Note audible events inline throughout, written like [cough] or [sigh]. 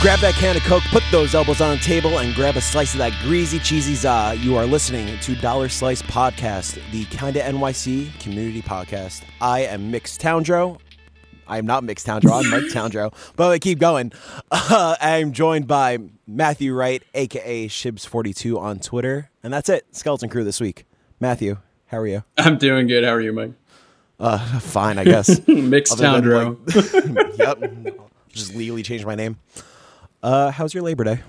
Grab that can of Coke, put those elbows on the table, and grab a slice of that greasy, cheesy za. You are listening to Dollar Slice Podcast, the Kinda NYC community podcast. I am Mix Towndrow. I am not Mix Towndrow, I'm Mike Towndrow. But I keep going. [laughs] Uh, I'm joined by Matthew Wright, aka Shibbs42 on Twitter. And that's it. Skeleton Crew this week. Matthew, how are you? I'm doing good. How are you, Mike? Uh, fine, I guess. [laughs] Mix Towndrow. like- [laughs] yep. Just legally changed my name. Uh, how's your Labor Day?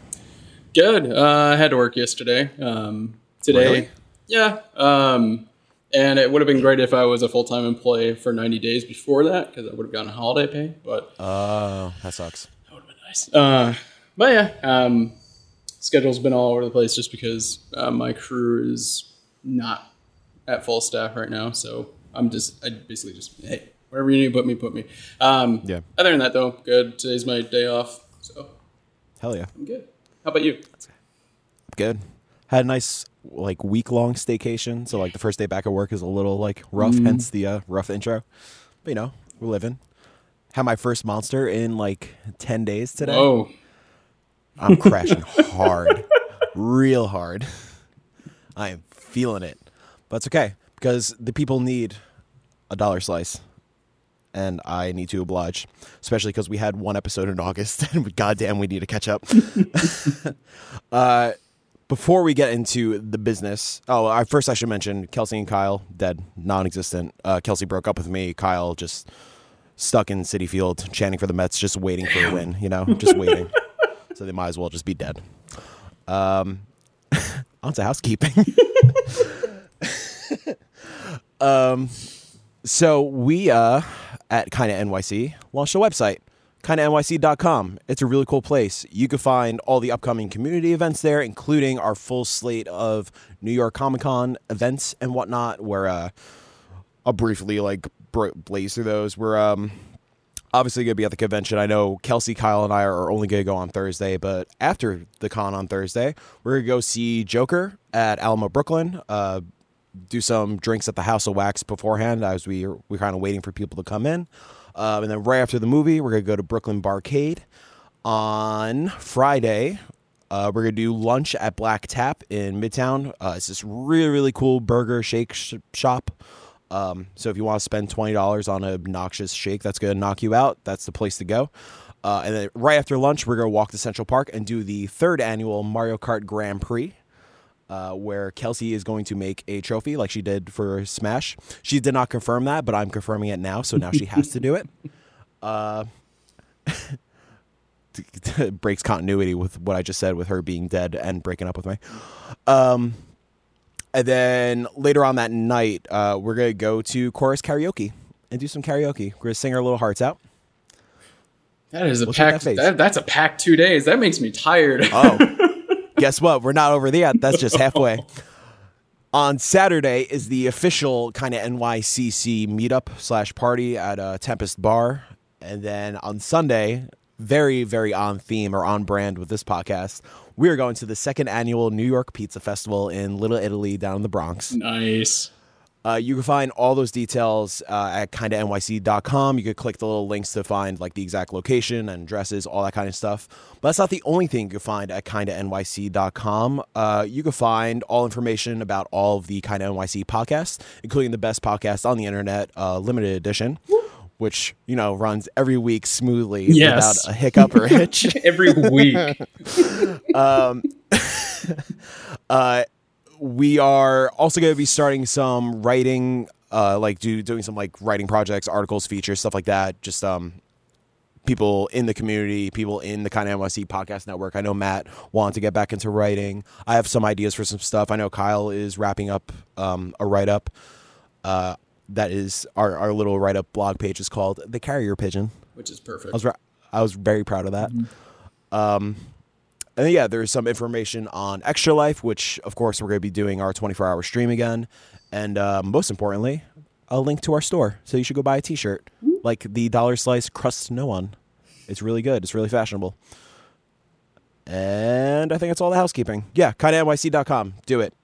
good. Uh, I had to work yesterday. Um, today, Really? yeah. Um, and it would have been great if I was a full time employee for 90 days before that because I would have gotten holiday pay. But Oh, that sucks. that would have been nice. Uh, but yeah, um, schedule's been all over the place just because uh, my crew is not at full staff right now. So I'm just, I basically just, hey, wherever you need to put me, put me. Um, Yeah. Other than that, though, good. Today's my day off, Hell yeah. I'm good. How about you? Good. Had a nice like week long staycation. So like the first day back at work is a little like rough, hence the uh, rough intro. But you know, we're living. Had my first monster in like ten days today. Oh, I'm crashing [laughs] hard, real hard. I am feeling it, but it's okay because the people need a dollar slice, and I need to oblige, especially because we had one episode in August, [laughs] and goddamn, we need to catch up. [laughs] uh, before we get into the business, oh, I, first I should mention Kelsey and Kyle dead, non-existent. Uh, Kelsey broke up with me. Kyle just stuck in Citi Field, chanting for the Mets, just waiting for a win. You know, just waiting. [laughs] so they might as well just be dead. Um, on to housekeeping. um, so we uh at Kinda NYC launched a website, kindanyc.com. It's a really cool place. You can find all the upcoming community events there, including our full slate of New York Comic Con events and whatnot. Where uh, I'll briefly like blaze through those. We're um obviously going to be at the convention. I know Kelsey, Kyle, and I are only going to go on Thursday, but after the con on Thursday, we're going to go see Joker at Alamo Brooklyn. Uh, do some drinks at the House of Wax beforehand as we we're kind of waiting for people to come in. Um, and then right after the movie, we're going to go to Brooklyn Barcade. On Friday, uh, we're going to do lunch at Black Tap in Midtown. Uh, it's this really, really cool burger shake sh- shop. Um, so if you want to spend twenty dollars on a obnoxious shake that's going to knock you out, that's the place to go. Uh, and then right after lunch, we're going to walk to Central Park and do the third annual Mario Kart Grand Prix, uh, where Kelsey is going to make a trophy like she did for Smash. She did not confirm that, but I'm confirming it now, so now she has to do it. [laughs] Uh, [laughs] breaks continuity with what I just said with her being dead and breaking up with me. Um, and then later on that night, uh, we're gonna go to chorus karaoke and do some karaoke. We're gonna sing our little hearts out. that is a What's with that packed. face? That, that's a packed two days. That makes me tired. Oh, [laughs] guess what? We're not over there yet. That's just [laughs] halfway. On Saturday is the official kind of NYCC meetup slash party at uh, Tempest Bar, and then on Sunday, very very on theme or on brand with this podcast, we are going to the second annual New York Pizza Festival in Little Italy down in the Bronx. nice. Uh, you can find all those details uh, at kindanyc.com. You could click the little links to find like the exact location and addresses, all that kind of stuff. But that's not the only thing you can find at kindanyc.com. Uh, you can find all information about all of the Kinda NYC podcasts, including the best podcast on the internet, uh, limited edition, which you know runs every week smoothly Yes. without a hiccup or [laughs] hitch. Every week. [laughs] [laughs] uh, we are also going to be starting some writing, uh, like do doing some like writing projects, articles, features, stuff like that. Just um, people in the community, people in the Kinda NYC podcast network. I know Matt wanted to get back into writing. I have some ideas for some stuff. I know Kyle is wrapping up um, a write up. Uh, that is our, our little write up blog page is called the Carrier Pigeon. Which is perfect. I was ra- I was very proud of that. Um, and then, yeah, there's some information on Extra Life, which of course we're going to be doing our 24 hour stream again, and uh, most importantly, a link to our store. So you should go buy a T-shirt like the Dollar Slice Crust No One. It's really good. It's really fashionable. And I think that's all the housekeeping. Yeah, kindanyc.com. Do it.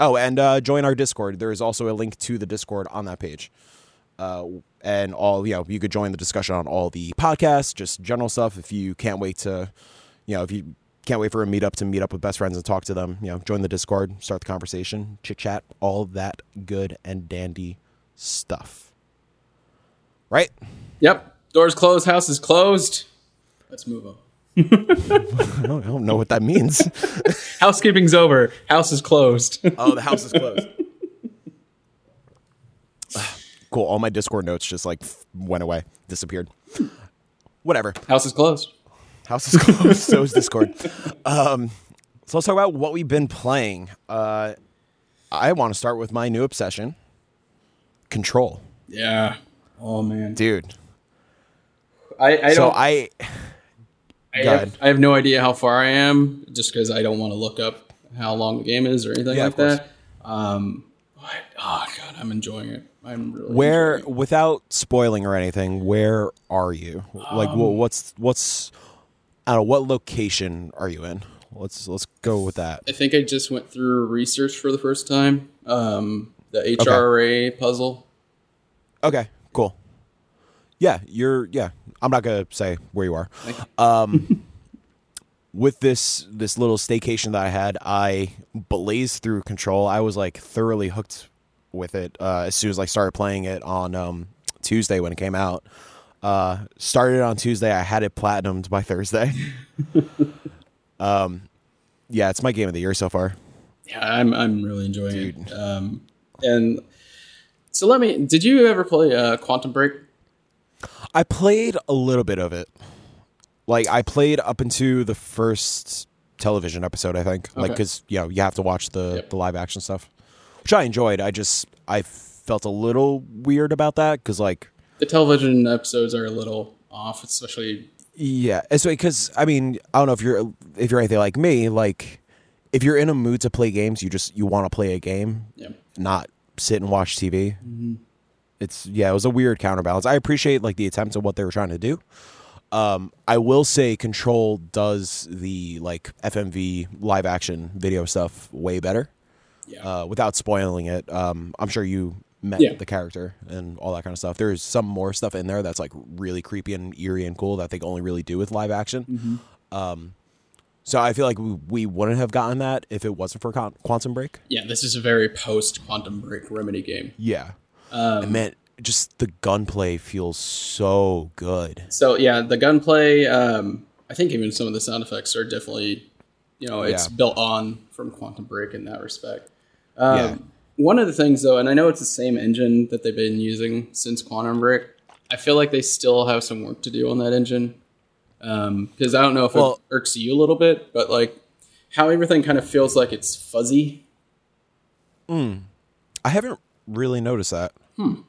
Oh, and uh, join our Discord. There is also a link to the Discord on that page. Uh, and all, you know, you could join the discussion on all the podcasts, just general stuff if you can't wait to you know, if you can't wait for a meetup to meet up with best friends and talk to them, you know, join the Discord, start the conversation, chit chat, all that good and dandy stuff. Right? Yep. Doors closed. House is closed. Let's move on. [laughs] I don't, I don't know what that means. [laughs] Housekeeping's over. House is closed. [laughs] oh, the house is closed. [sighs] cool. All my Discord notes just like went away, disappeared. Whatever. House is closed. House is closed. [laughs] so is Discord. Um, so let's talk about what we've been playing. Uh, I want to start with my new obsession, Control, Yeah. Oh man. dude. I, I so don't. I I, have. I have no idea how far I am, just because I don't want to look up how long the game is or anything Yeah, like that. Um, but, oh god, I'm enjoying it. I'm really where without spoiling or anything, where are you? Like, Um, what's what's I don't know what location are you in? Let's let's go with that. I think I just went through research for the first time. Um, the HRA puzzle. Okay, cool. Yeah, you're. Yeah, I'm not gonna say where you are. Um, [laughs] with this this little staycation that I had, I blazed through Control. I was like thoroughly hooked with it uh, as soon as I started playing it on um, Tuesday when it came out. Uh, started on Tuesday. I had it platinumed by Thursday. [laughs] um, yeah, it's my game of the year so far. Yeah, I'm I'm really enjoying it. Um, and so let me. Did you ever play uh, Quantum Break? I played a little bit of it. Like I played up into the first television episode, I think. Like because you know you have to watch the Yep. the live action stuff, which I enjoyed. I just I felt a little weird about that because like The television episodes are a little off, especially. yeah, it's because I mean I don't know if you're if you're anything like me. Like if you're in a mood to play games, you just you want to play a game, Yeah. not sit and watch TV. It's yeah, it was a weird counterbalance. I appreciate like the attempts of what they were trying to do. Um, I will say Control does the like FMV live action video stuff way better. Yeah. Uh, without spoiling it, um, I'm sure you met Yeah. the character and all that kind of stuff. There's some more stuff in there that's like really creepy and eerie and cool that they only really do with live action. Um, so I feel like we, we wouldn't have gotten that if it wasn't for Con- Quantum Break. yeah, this is a very post Quantum Break Remedy game. Yeah, Um, and man, just the gunplay feels so good. So yeah, the gunplay. Um, I think even some of the sound effects are definitely, you know, it's Yeah. built on from Quantum Break in that respect. Um, Yeah. One of the things though, and I know it's the same engine that they've been using since Quantum Break. I feel like they still have some work to do on that engine. Um, because I don't know if Well- it irks you a little bit, but like how everything kind of feels like it's fuzzy. Hmm. I haven't really noticed that. Hmm.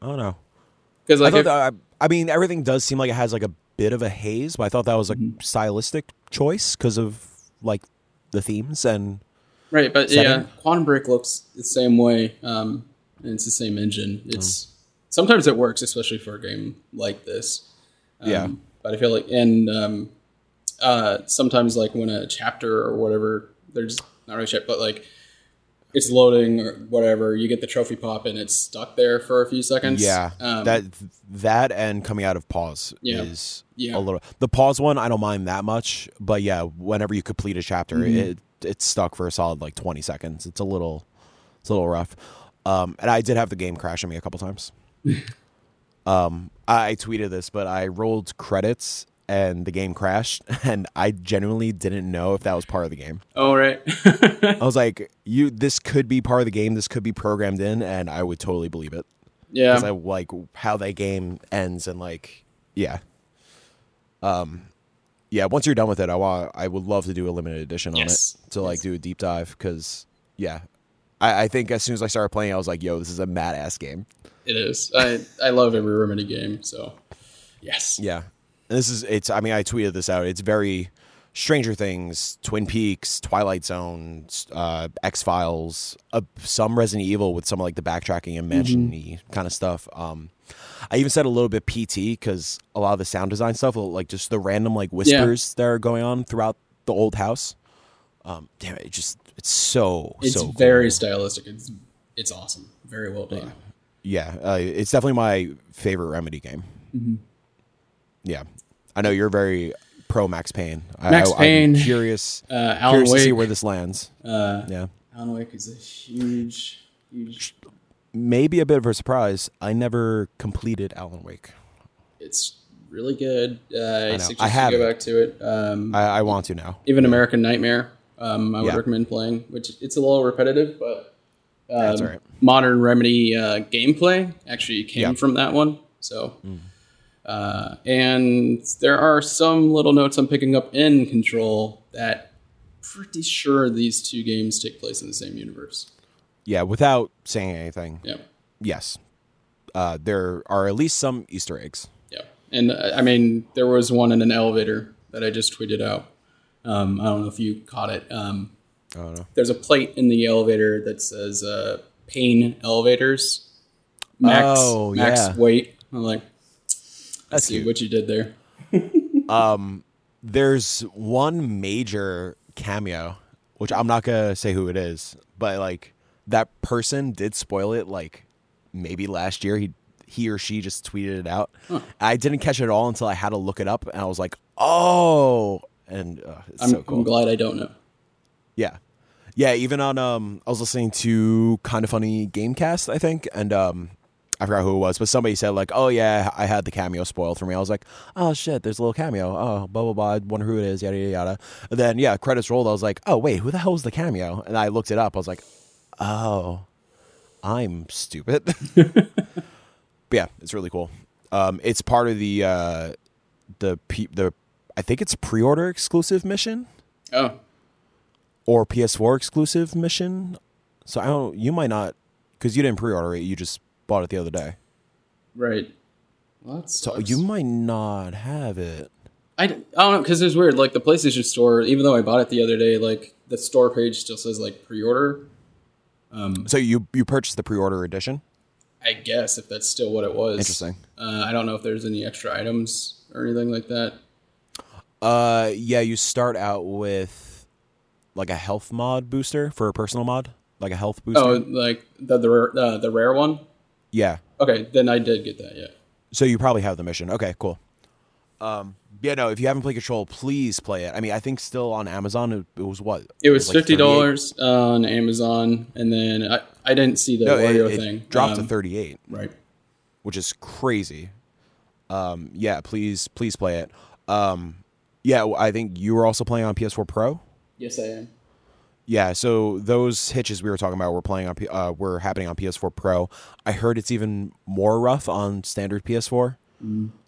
I don't know. Because I like thought if- that, I, I mean, everything does seem like it has like a bit of a haze, but I thought that was a mm-hmm. stylistic choice because of like the themes and Right, but setting. yeah, Quantum Break looks the same way, um, and it's the same engine. It's sometimes it works, especially for a game like this. Um, Yeah. but I feel like, and um, uh, sometimes like when a chapter or whatever, there's not really chapter, but like it's loading or whatever, you get the trophy pop and it's stuck there for a few seconds. yeah, um, that that and coming out of pause Yeah. is Yeah. a little. The pause one I don't mind that much, but yeah, whenever you complete a chapter, Mm-hmm. it it's stuck for a solid like twenty seconds. It's a little, it's a little rough. Um, and I did have the game crash on me a couple times. [laughs] um, I tweeted this, but I rolled credits and the game crashed, [laughs] and I genuinely didn't know if that was part of the game. oh right, [laughs] I was like, "You, this could be part of the game. This could be programmed in," and I would totally believe it yeah, because I like how that game ends and like, yeah, um, yeah. Once you're done with it, I want, I would love to do a limited edition Yes. on it to like Yes. do a deep dive because, yeah, I, I think as soon as I started playing, I was like, "Yo, this is a mad ass game." it is. I I love every Remedy game, so yes, Yeah. And this is it's I mean I tweeted this out. It's very Stranger Things, Twin Peaks, Twilight Zone, uh, X Files, uh, some Resident Evil with some of like the backtracking and mansion kind of stuff. Um, I even said a little bit PT because a lot of the sound design stuff, like just the random like whispers that are going on throughout the old house. Um, damn it, it just it's so it's so very cool. stylistic. It's it's awesome, very well done. yeah. Uh, it's definitely my favorite Remedy game. Mm-hmm. Yeah, I know you're very pro Max Payne. Max I, Payne, I'm curious, Uh, Alan curious to see where this lands. uh, Yeah, Alan Wake is a huge, huge. Maybe a bit of a surprise. I never completed Alan Wake. It's really good. Uh, I, know. suggest I have you go back to it. Um, I, I want to now. even American Nightmare, um, I would Yeah. recommend playing. Which it's a little repetitive, but um, That's right. modern Remedy uh, gameplay actually came Yeah. Mm. from that one. So, uh, and there are some little notes I'm picking up in Control that pretty sure these two games take place in the same universe. Yeah, without saying anything, Yeah, yes, uh, there are at least some Easter eggs. yeah. And uh, I mean, there was one in an elevator that I just tweeted out. Um, I don't know if you caught it. Um, I don't know. there's a plate in the elevator that says uh, "Pain Elevators." Max, Oh, max yeah. weight. I'm like, I That's see cute. what you did there. [laughs] um, There's one major cameo, which I'm not gonna say who it is, but like that person did spoil it. Like maybe last year, he he or she just tweeted it out. I didn't catch it at all until I had to look it up, and I was like, oh, and uh, it's I'm, so cool. I'm glad I don't know. Yeah. Yeah, even on um I was listening to Kinda Funny Gamecast, I think, and um I forgot who it was, but somebody said like, "Oh yeah, I had the cameo spoiled for me." I was like, "Oh shit, there's a little cameo." Oh, blah blah blah. I wonder who it is. Yada yada yada. And then yeah, credits rolled. I was like, "Oh wait, who the hell was the cameo?" And I looked it up. I was like, "Oh, I'm stupid." [laughs] but yeah, it's really cool. Um, it's part of the uh, the P- the I think it's pre-order exclusive mission Oh, or PS4 exclusive mission. So I don't. You might not because you didn't pre-order it. You just bought it the other day. right. Well, So you might not have it. I, I don't know because it's weird. Like the PlayStation Store, even though I bought it the other day, like the store page still says like pre-order. So you you purchased the pre-order edition. I guess if that's still what it was. Interesting. Uh, I don't know if there's any extra items or anything like that. Uh, yeah, you start out with like a health mod booster for a personal mod, like a health booster. Oh, like the the rare, uh, the rare one. yeah. Okay, then I did get that. Yeah. So you probably have the mission. Okay, cool. Um, yeah, no, if you haven't played Control, please play it. I mean, I think still on Amazon, it, it was what? It was like fifty 38? dollars on Amazon, and then I, I didn't see the No, it, it thing. dropped to Um, 38. Right. which is crazy. Um, yeah, please, please play it. Um, yeah, I think you were also playing on PS4 Pro. Yes, I am. Yeah, so those hitches we were talking about were playing on uh, were happening on PS4 Pro. I heard it's even more rough on standard PS4.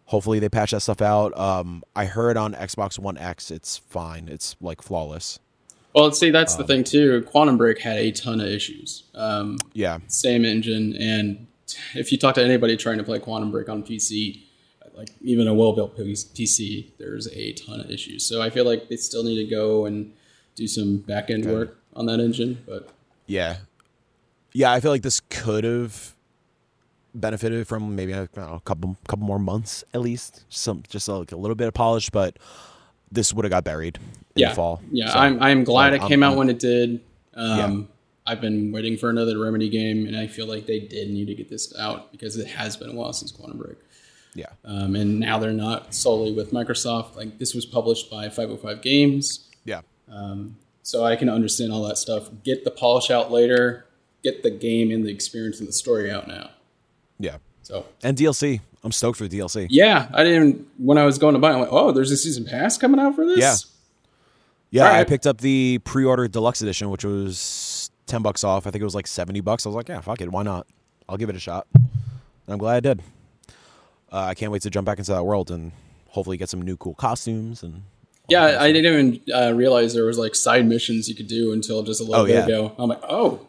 Hopefully they patch that stuff out. Um, I heard on Xbox One X it's fine. It's like flawless. Well, see, that's Um, the thing too. Quantum Break had a ton of issues. Um, Yeah, same engine, and if you talk to anybody trying to play Quantum Break on PC, like even a well-built PC, there's a ton of issues. So I feel like they still need to go and do some back-end work on that engine. But yeah, yeah. I feel like this could have benefited from maybe I don't know, a couple couple more months at least, some just like a little bit of polish, but this would have got buried in yeah, the fall. yeah, So, I'm I'm glad so it I'm- came out I'm- when it did. Um, I've been waiting for another Remedy game, and I feel like they did need to get this out because it has been a while since Quantum Break. yeah, Um, and now they're not solely with Microsoft. Like this was published by 505 Games, yeah, so I can understand all that stuff. Get the polish out later. Get the game and the experience and the story out now. Yeah. So And DLC. I'm stoked for the DLC. yeah, I didn't. When I was going to buy, it, I'm like, oh, there's a season pass coming out for this. Yeah. Yeah, I picked up the pre-order deluxe edition, which was ten bucks off. I think it was like seventy bucks. I was like, yeah, fuck it, why not? I'll give it a shot. And I'm glad I did. Uh, I can't wait to jump back into that world and hopefully get some new cool costumes and. Yeah, I didn't even uh, realize there was like side missions you could do until just a little Oh, bit yeah. ago. I'm like, oh,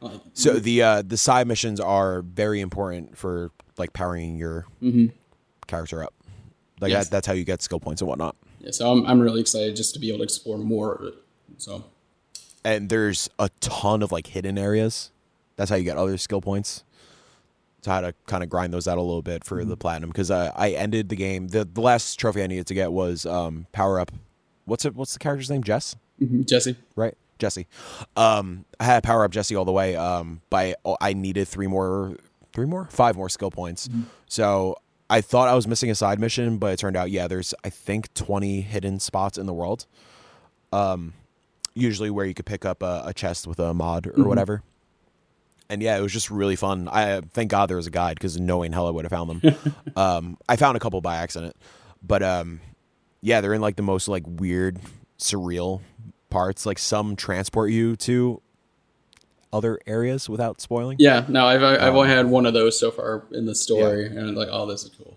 like, So the uh, the side missions are very important for like powering your character up. Like Yes. that, that's how you get skill points and whatnot. yeah. So I'm I'm really excited just to be able to explore more of it. So and there's a ton of like hidden areas. That's how you get other skill points. So how to kind of grind those out a little bit for the platinum because uh, I ended the game. the The last trophy I needed to get was um, power up. What's it? What's the character's name? Jess, Jesse, right? Jesse. Um, I had power up Jesse all the way. Um, by I needed three more, three more, five more skill points. So I thought I was missing a side mission, but it turned out yeah, there's I think 20 hidden spots in the world. Um, usually where you could pick up a, a chest with a mod or whatever. And yeah, it was just really fun. I thank God there was a guide because knowing hell I would have found them. [laughs] um, I found a couple by accident, but um, yeah, they're in like the most like weird, surreal parts. Like some transport you to other areas without spoiling. Yeah, no, I've I've only had one of those so far in the story, and like, oh, this is cool.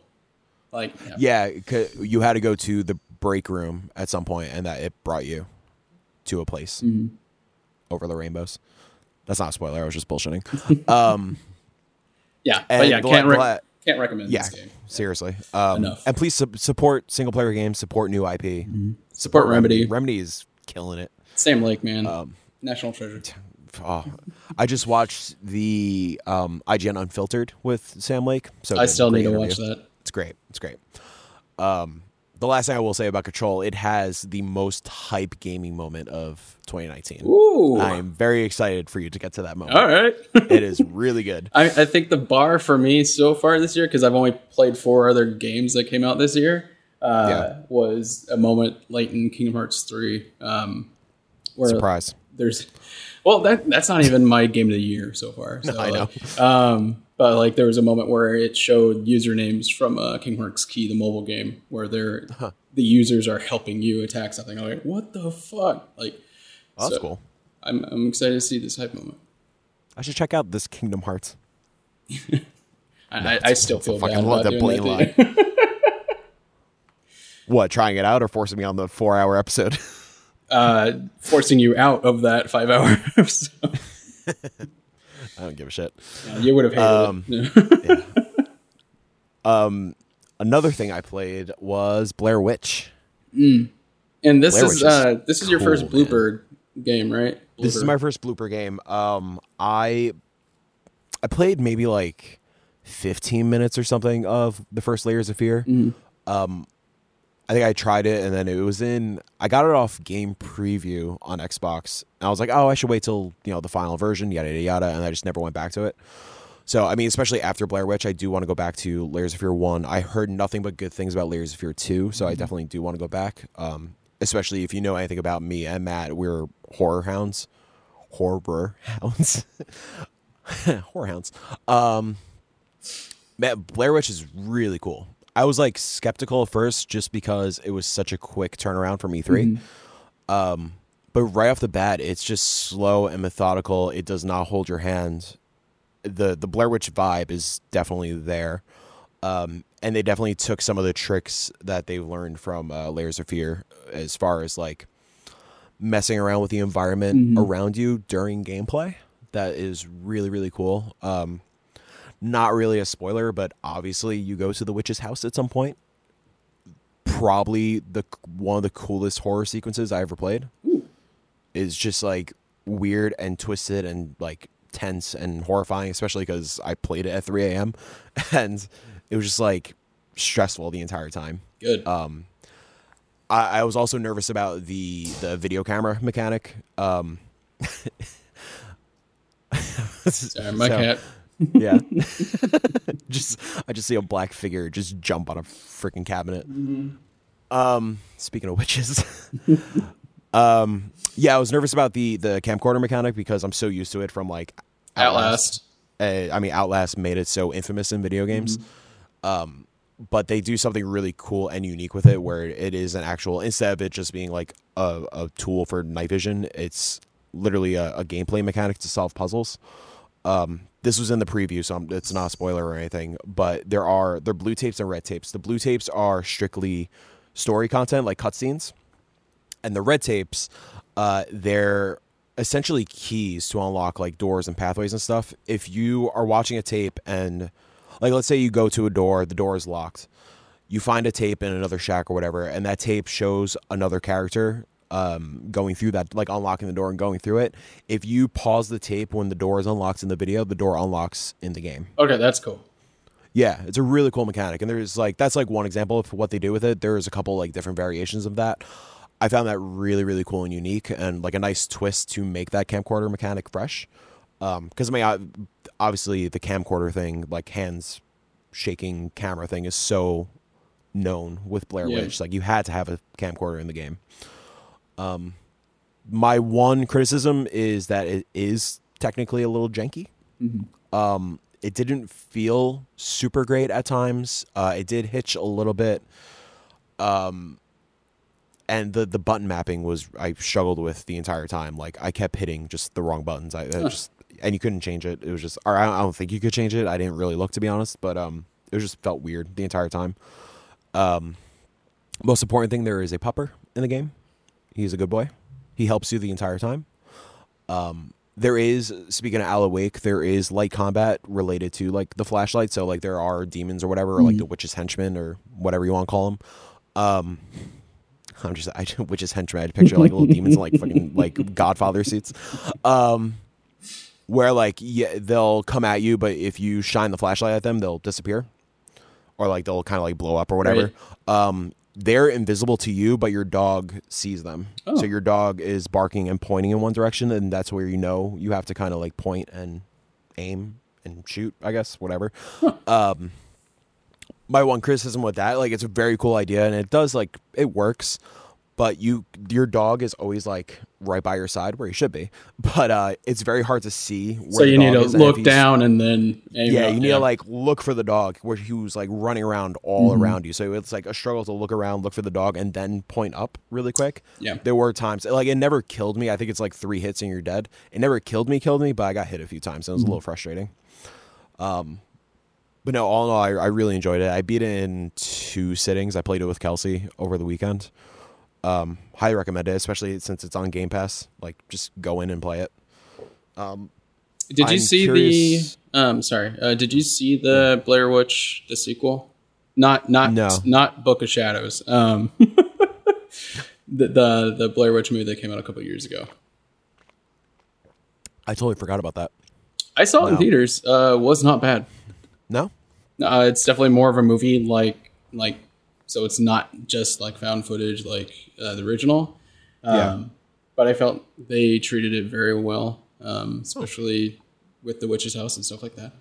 Like, yeah. Yeah, you had to go to the break room at some point, and that it brought you to a place Mm-hmm. over the rainbows. That's not a spoiler. I was just bullshitting. [laughs] um, yeah, but yeah, can't rec- la- can't recommend yeah, this game. seriously. Um, Enough. And please su- support single player games. Support new IP. Support Remedy. Remedy is killing it. Sam Lake, man, Um, national treasure. [laughs] Oh, I just watched the um, IGN Unfiltered with Sam Lake. So I still need to interview. watch that. It's great. It's great. Um, the last thing I will say about Control, it has the most hype gaming moment of 2019. Ooh, I'm very excited for you to get to that moment. all right. it [laughs] is really good. I, I think the bar for me so far this year, because I've only played four other games that came out this year, uh, Yeah. was a moment late in Kingdom Hearts three, um, where Surprise. there's, well, that that's not even my game of the year so far. [laughs] So, I know. like, um, but like there was a moment where it showed usernames from uh, Kingdom Hearts Key, the mobile game, where they're the users are helping you attack something. I'm like, what the fuck? Like, Oh, that's so cool. I'm I'm excited to see this hype moment. I should check out this Kingdom Hearts. [laughs] I, I, I still feel fucking bad love about that doing blatant that. [laughs] What, trying it out or forcing me on the four hour episode? [laughs] uh, forcing you out of that five hour [laughs] episode. I don't give a shit. Yeah, you would have hated Um, it. [laughs] Another thing I played was Blair Witch. and this Blair is is uh, this is your cool, first man. Game, right? This is my first Bloober game. Um, I I played maybe like 15 minutes or something of the first Layers of Fear. Um, I think I tried it and then it was in. I got it off Game Preview on Xbox, and I was like, oh, I should wait till you know the final version, yada yada yada, and I just never went back to it. So I mean, especially after Blair Witch, I do want to go back to Layers of Fear one. I heard nothing but good things about Layers of Fear two, so I definitely do want to go back. Um, especially if you know anything about me and Matt, we're horror hounds, horror hounds, [laughs] horror hounds. Um, Matt, Blair Witch is really cool. I was like skeptical at first just because it was such a quick turnaround from E3. Um, but right off the bat, it's just slow and methodical. It does not hold your hand. the The Blair Witch vibe is definitely there, um, and they definitely took some of the tricks that they've learned from uh, Layers of Fear, as far as like messing around with the environment around you during gameplay. That is really really cool. Um, not really a spoiler, but obviously you go to the witch's house at some point. Probably the one of the coolest horror sequences I ever played. Is just like weird and twisted and like tense and horrifying, especially because I played it at 3 a.m. [laughs] and it was just like stressful the entire time. Good. Um, I, I was also nervous about the the video camera mechanic. Um, [laughs] Sorry, my so- cat. Yeah. [laughs] just I just see a black figure just jump on a freaking cabinet. Um speaking of witches. [laughs] um yeah, I was nervous about the the camcorder mechanic because I'm so used to it from like Outlast. Uh, I mean Outlast made it so infamous in video games. Um but they do something really cool and unique with it where it is an actual instead of it just being like a, a tool for night vision, it's literally a, a gameplay mechanic to solve puzzles um, this was in the preview, so I'm, it's not a spoiler or anything. But there are there are blue tapes and red tapes. The blue tapes are strictly story content, like cutscenes, and the red tapes, uh, they're essentially keys to unlock like doors and pathways and stuff. If you are watching a tape and like let's say you go to a door, the door is locked. You find a tape in another shack or whatever, and that tape shows another character um, going through that, like unlocking the door and going through it. If you pause the tape when the door is unlocked in the video, the door unlocks in the game. Okay, that's cool. Yeah, it's a really cool mechanic, and there's like that's like one example of what they do with it. There's a couple like different variations of that. I found that really really cool and unique, and like a nice twist to make that camcorder mechanic fresh. Because I mean, obviously the camcorder thing, like hands shaking camera thing is so known with Blair Yeah. Witch. Like you had to have a camcorder in the game. Um, my one criticism is that it is technically a little janky. Um, it didn't feel super great at times. Uh, it did hitch a little bit. Um, and the the button mapping was I struggled with the entire time. Like I kept hitting just the wrong buttons. I, I just and you couldn't change it. It was just, or I don't, I don't think you could change it. I didn't really look to be honest, but um, it was just felt weird the entire time. Um, most important thing there is a pupper in the game. He's a good boy. He helps you the entire time. Um, there is speaking of Alan Wake, there is light combat related to like the flashlight. So like there are demons or whatever, or like the witch's henchmen or whatever you want to call them. Um, I'm just I [laughs] witch's henchmen. I picture like little demons in like fucking [laughs] like Godfather suits. Um, where like yeah, they'll come at you, but if you shine the flashlight at them, they'll disappear, or like they'll kind of like blow up or whatever. Um, they're invisible to you, but your dog sees them. Oh. So your dog is barking and pointing in one direction, and that's where you know you have to kind of like point and aim and shoot. I guess whatever. Um, my one criticism with that, like, it's a very cool idea, and it does like it works, but you your dog is always like right by your side where he should be, but uh, it's very hard to see. Where So you need to and look down and then aim yeah, you need to like look for the dog where he was like running around all Mm-hmm. around you. So it's like a struggle to look around, look for the dog, and then point up really quick. Yeah. There were times like it never killed me. I think it's like three hits and you're dead. It never killed me, killed me, but I got hit a few times. And it was a little frustrating. Um, but no, all in all, I, I really enjoyed it. I beat it in two sittings. I played it with Kelsey over the weekend. Um, highly recommend it, especially since it's on Game Pass. Like, just go in and play it. Um, Did you I'm see curious- the? Um, sorry. Uh, did you see the Blair Witch the sequel? Not not No. not Book of Shadows. Um, [laughs] the, the the Blair Witch movie that came out a couple years ago. I totally forgot about that. I saw it in theaters. Uh, was not bad. No, Uh, it's definitely more of a movie like like so it's not just like found footage like uh, the original. Um, Yeah. But I felt they treated it very well, um, especially with the witch's house and stuff like that.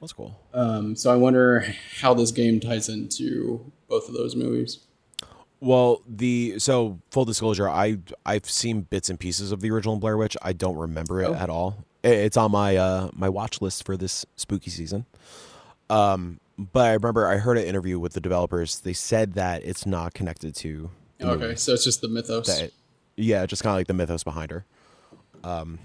that's cool. Um, so I wonder how this game ties into both of those movies. Well, the so full disclosure, I I've seen bits and pieces of the original Blair Witch. I don't remember it Oh. at all. It's on my uh my watch list for this spooky season. Um, but I remember I heard an interview with the developers. They said that it's not connected to. Okay, movie. so it's just the mythos. It- yeah, just kind of like the mythos behind her. Um.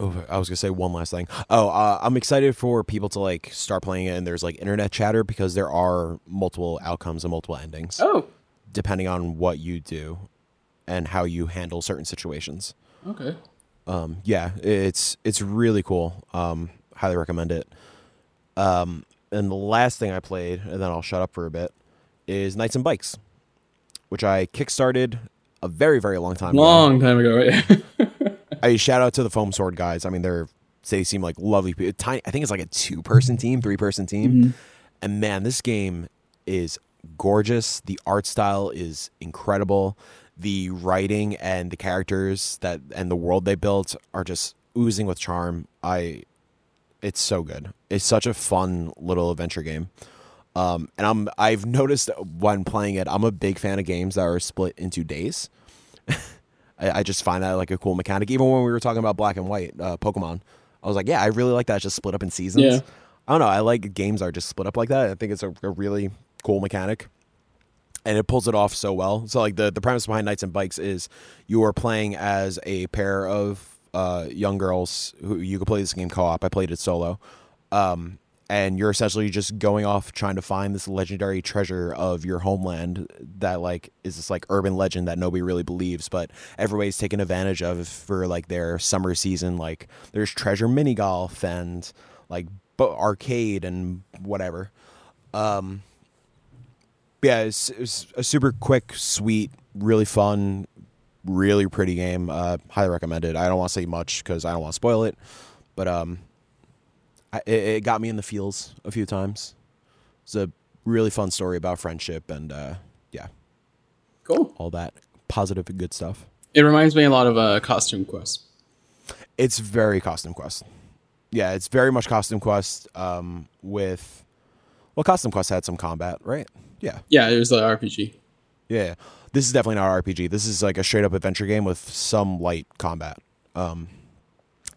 Oh, I was gonna say one last thing. Oh, uh, I'm excited for people to like start playing it, and there's like internet chatter because there are multiple outcomes and multiple endings Oh, depending on what you do and how you handle certain situations. okay. Um, yeah, it's it's really cool. Um, highly recommend it. Um, and the last thing I played, and then I'll shut up for a bit, is Knights and Bikes, which I kickstarted a very very long time ago. Long time ago. Yeah. [laughs] I shout out to the Foam Sword guys. I mean, they're they seem like lovely people. Tiny. I think it's like a two person team, three person team. And man, this game is gorgeous. The art style is incredible. The writing and the characters that and the world they built are just oozing with charm. I it's so good. It's such a fun little adventure game. Um, and I'm I've noticed when playing it, I'm a big fan of games that are split into days. [laughs] I, I just find that like a cool mechanic. Even when we were talking about Black and White uh, Pokemon, I was like, yeah, I really like that. It's just split up in seasons. Yeah. I don't know. I like games that are just split up like that. I think it's a, a really cool mechanic, and it pulls it off so well. So like the the premise behind Knights and Bikes is you are playing as a pair of uh, young girls who you could play this game co-op. I played it solo. Um, and you're essentially just going off trying to find this legendary treasure of your homeland that like is this like urban legend that nobody really believes but everybody's taking advantage of for like their summer season like there's treasure mini golf and like bo- arcade and whatever um yeah it's, it's a super quick sweet really fun really pretty game uh highly recommended i don't want to say much because i don't want to spoil it but um I, it, it got me in the feels a few times. It's a really fun story about friendship and uh, yeah, Cool. all that positive and good stuff. It reminds me a lot of uh, Costume Quest. It's very costume quest. yeah, it's very much Costume Quest um, with. Well, Costume Quest had some combat, right? Yeah. Yeah, it was the RPG. Yeah. This is definitely not RPG. This is like a straight up adventure game with some light combat. Um,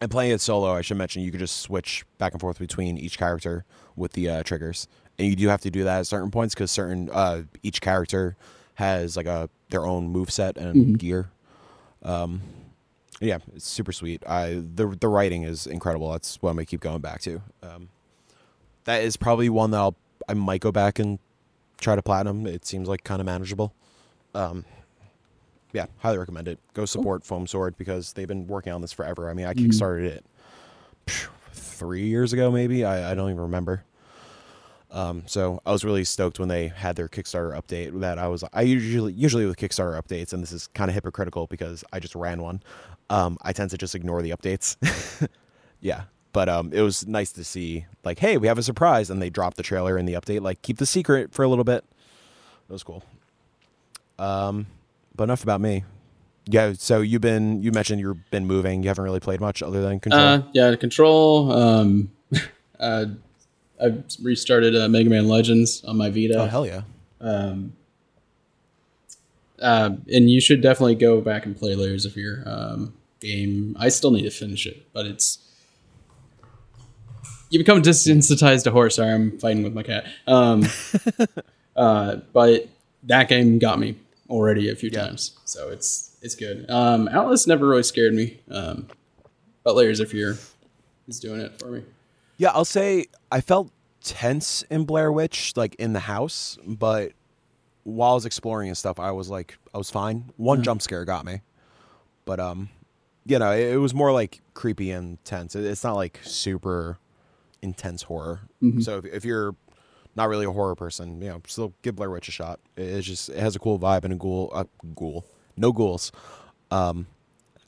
and playing it solo, I should mention you could just switch back and forth between each character with the uh, triggers, and you do have to do that at certain points because certain uh, each character has like a their own move set and gear. Um, yeah, it's super sweet. I the the writing is incredible. That's what I'm gonna keep going back to. Um, that is probably one that I'll I might go back and try to platinum. It seems like kind of manageable. Um, yeah, highly recommend it. Go support Foam Sword because they've been working on this forever. I mean, I kickstarted it phew, three years ago, maybe. I, I don't even remember. Um, so I was really stoked when they had their Kickstarter update. That I was I usually usually with Kickstarter updates, and this is kind of hypocritical because I just ran one. Um, I tend to just ignore the updates. [laughs] yeah, but um, it was nice to see like, hey, we have a surprise, and they dropped the trailer in the update. Like, keep the secret for a little bit. That was cool. Um, but enough about me. Yeah, so you've been you mentioned you've been moving. You haven't really played much other than Control. Uh, yeah, Control. Um, [laughs] uh, I restarted uh, Mega Man Legends on my Vita. oh hell yeah! Um, uh, and you should definitely go back and play Layers of Fear um, game. I still need to finish it, but it's you become desensitized to horror. Sorry, I'm fighting with my cat. Um, [laughs] uh, but that game got me already a few times, so it's it's good. Um, Outlast never really scared me, um, but Layers of Fear is doing it for me. Yeah, I'll say I felt tense in Blair Witch, like in the house, but while I was exploring and stuff, I was like, I was fine. One jump scare got me, but um, you know, it, it was more like creepy and tense. It, it's not like super intense horror. So if, if you're not really a horror person, you know, still give Blair Witch a shot. It- It's just it has a cool vibe and a ghoul, a ghoul, no ghouls, um,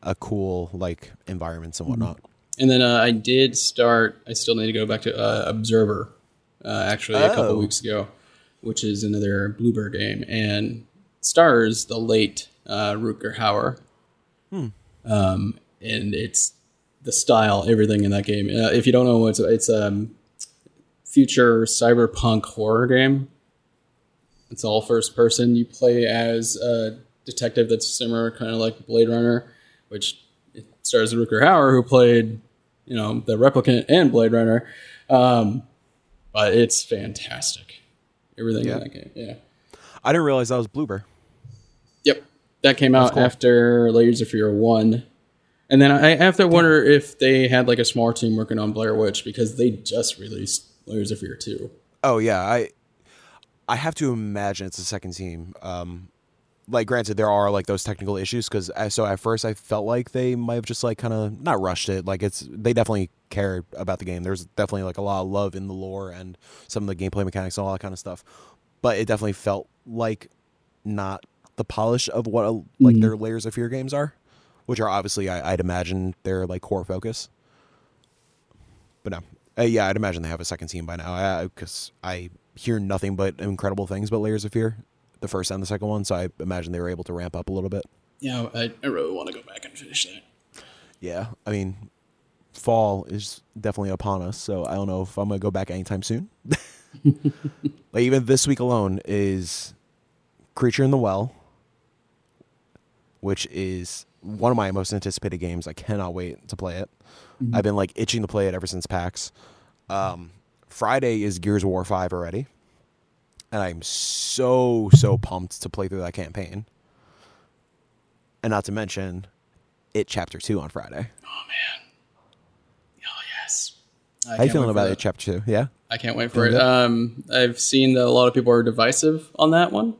a cool like environments and whatnot. And then uh, I did start. I still need to go back to uh, Observer. Uh, actually, a couple Oh. weeks ago, which is another Bloober game, and stars the late uh, Rutger Hauer. Um, and it's the style, everything in that game. Uh, if you don't know, it's it's um, future cyberpunk horror game. It's all first person. You play as a detective that's similar, kind of like Blade Runner, which stars Rutger Hauer, who played, you know, the replicant and Blade Runner. Um, but it's fantastic. Everything Yeah. in that game. Yeah. I didn't realize that was Bloober. Yep. That came out cool. after Layers of Fear 1. And then I have to wonder if they had like a small team working on Blair Witch because they just released Layers of Fear 2. Oh yeah, I I have to imagine it's a second team. Um, like granted, there are like those technical issues because so at first I felt like they might have just like kind of not rushed it. Like it's they definitely cared about the game. There's definitely like a lot of love in the lore and some of the gameplay mechanics and all that kind of stuff. But it definitely felt like not the polish of what a, like their layers of fear games are, which are obviously I, I'd imagine their like core focus. But no, uh, yeah, I'd imagine they have a second team by now because I hear nothing but incredible things about Layers of Fear, the first and the second one. So I imagine they were able to ramp up a little bit. Yeah, I, I really want to go back and finish that. Yeah, I mean, fall is definitely upon us, so I don't know if I'm gonna go back anytime soon. [laughs] like even this week alone is Creature in the Well, which is one of my most anticipated games. I cannot wait to play it. I've been like itching to play it ever since PAX. Um, Friday is Gears of War Five already, and I'm so so pumped to play through that campaign. And not to mention, it Chapter Two on Friday. Oh, man. Oh, yes. I How you feeling about that. it, Chapter Two? Yeah, I can't wait for it. Um, I've seen that a lot of people are divisive on that one.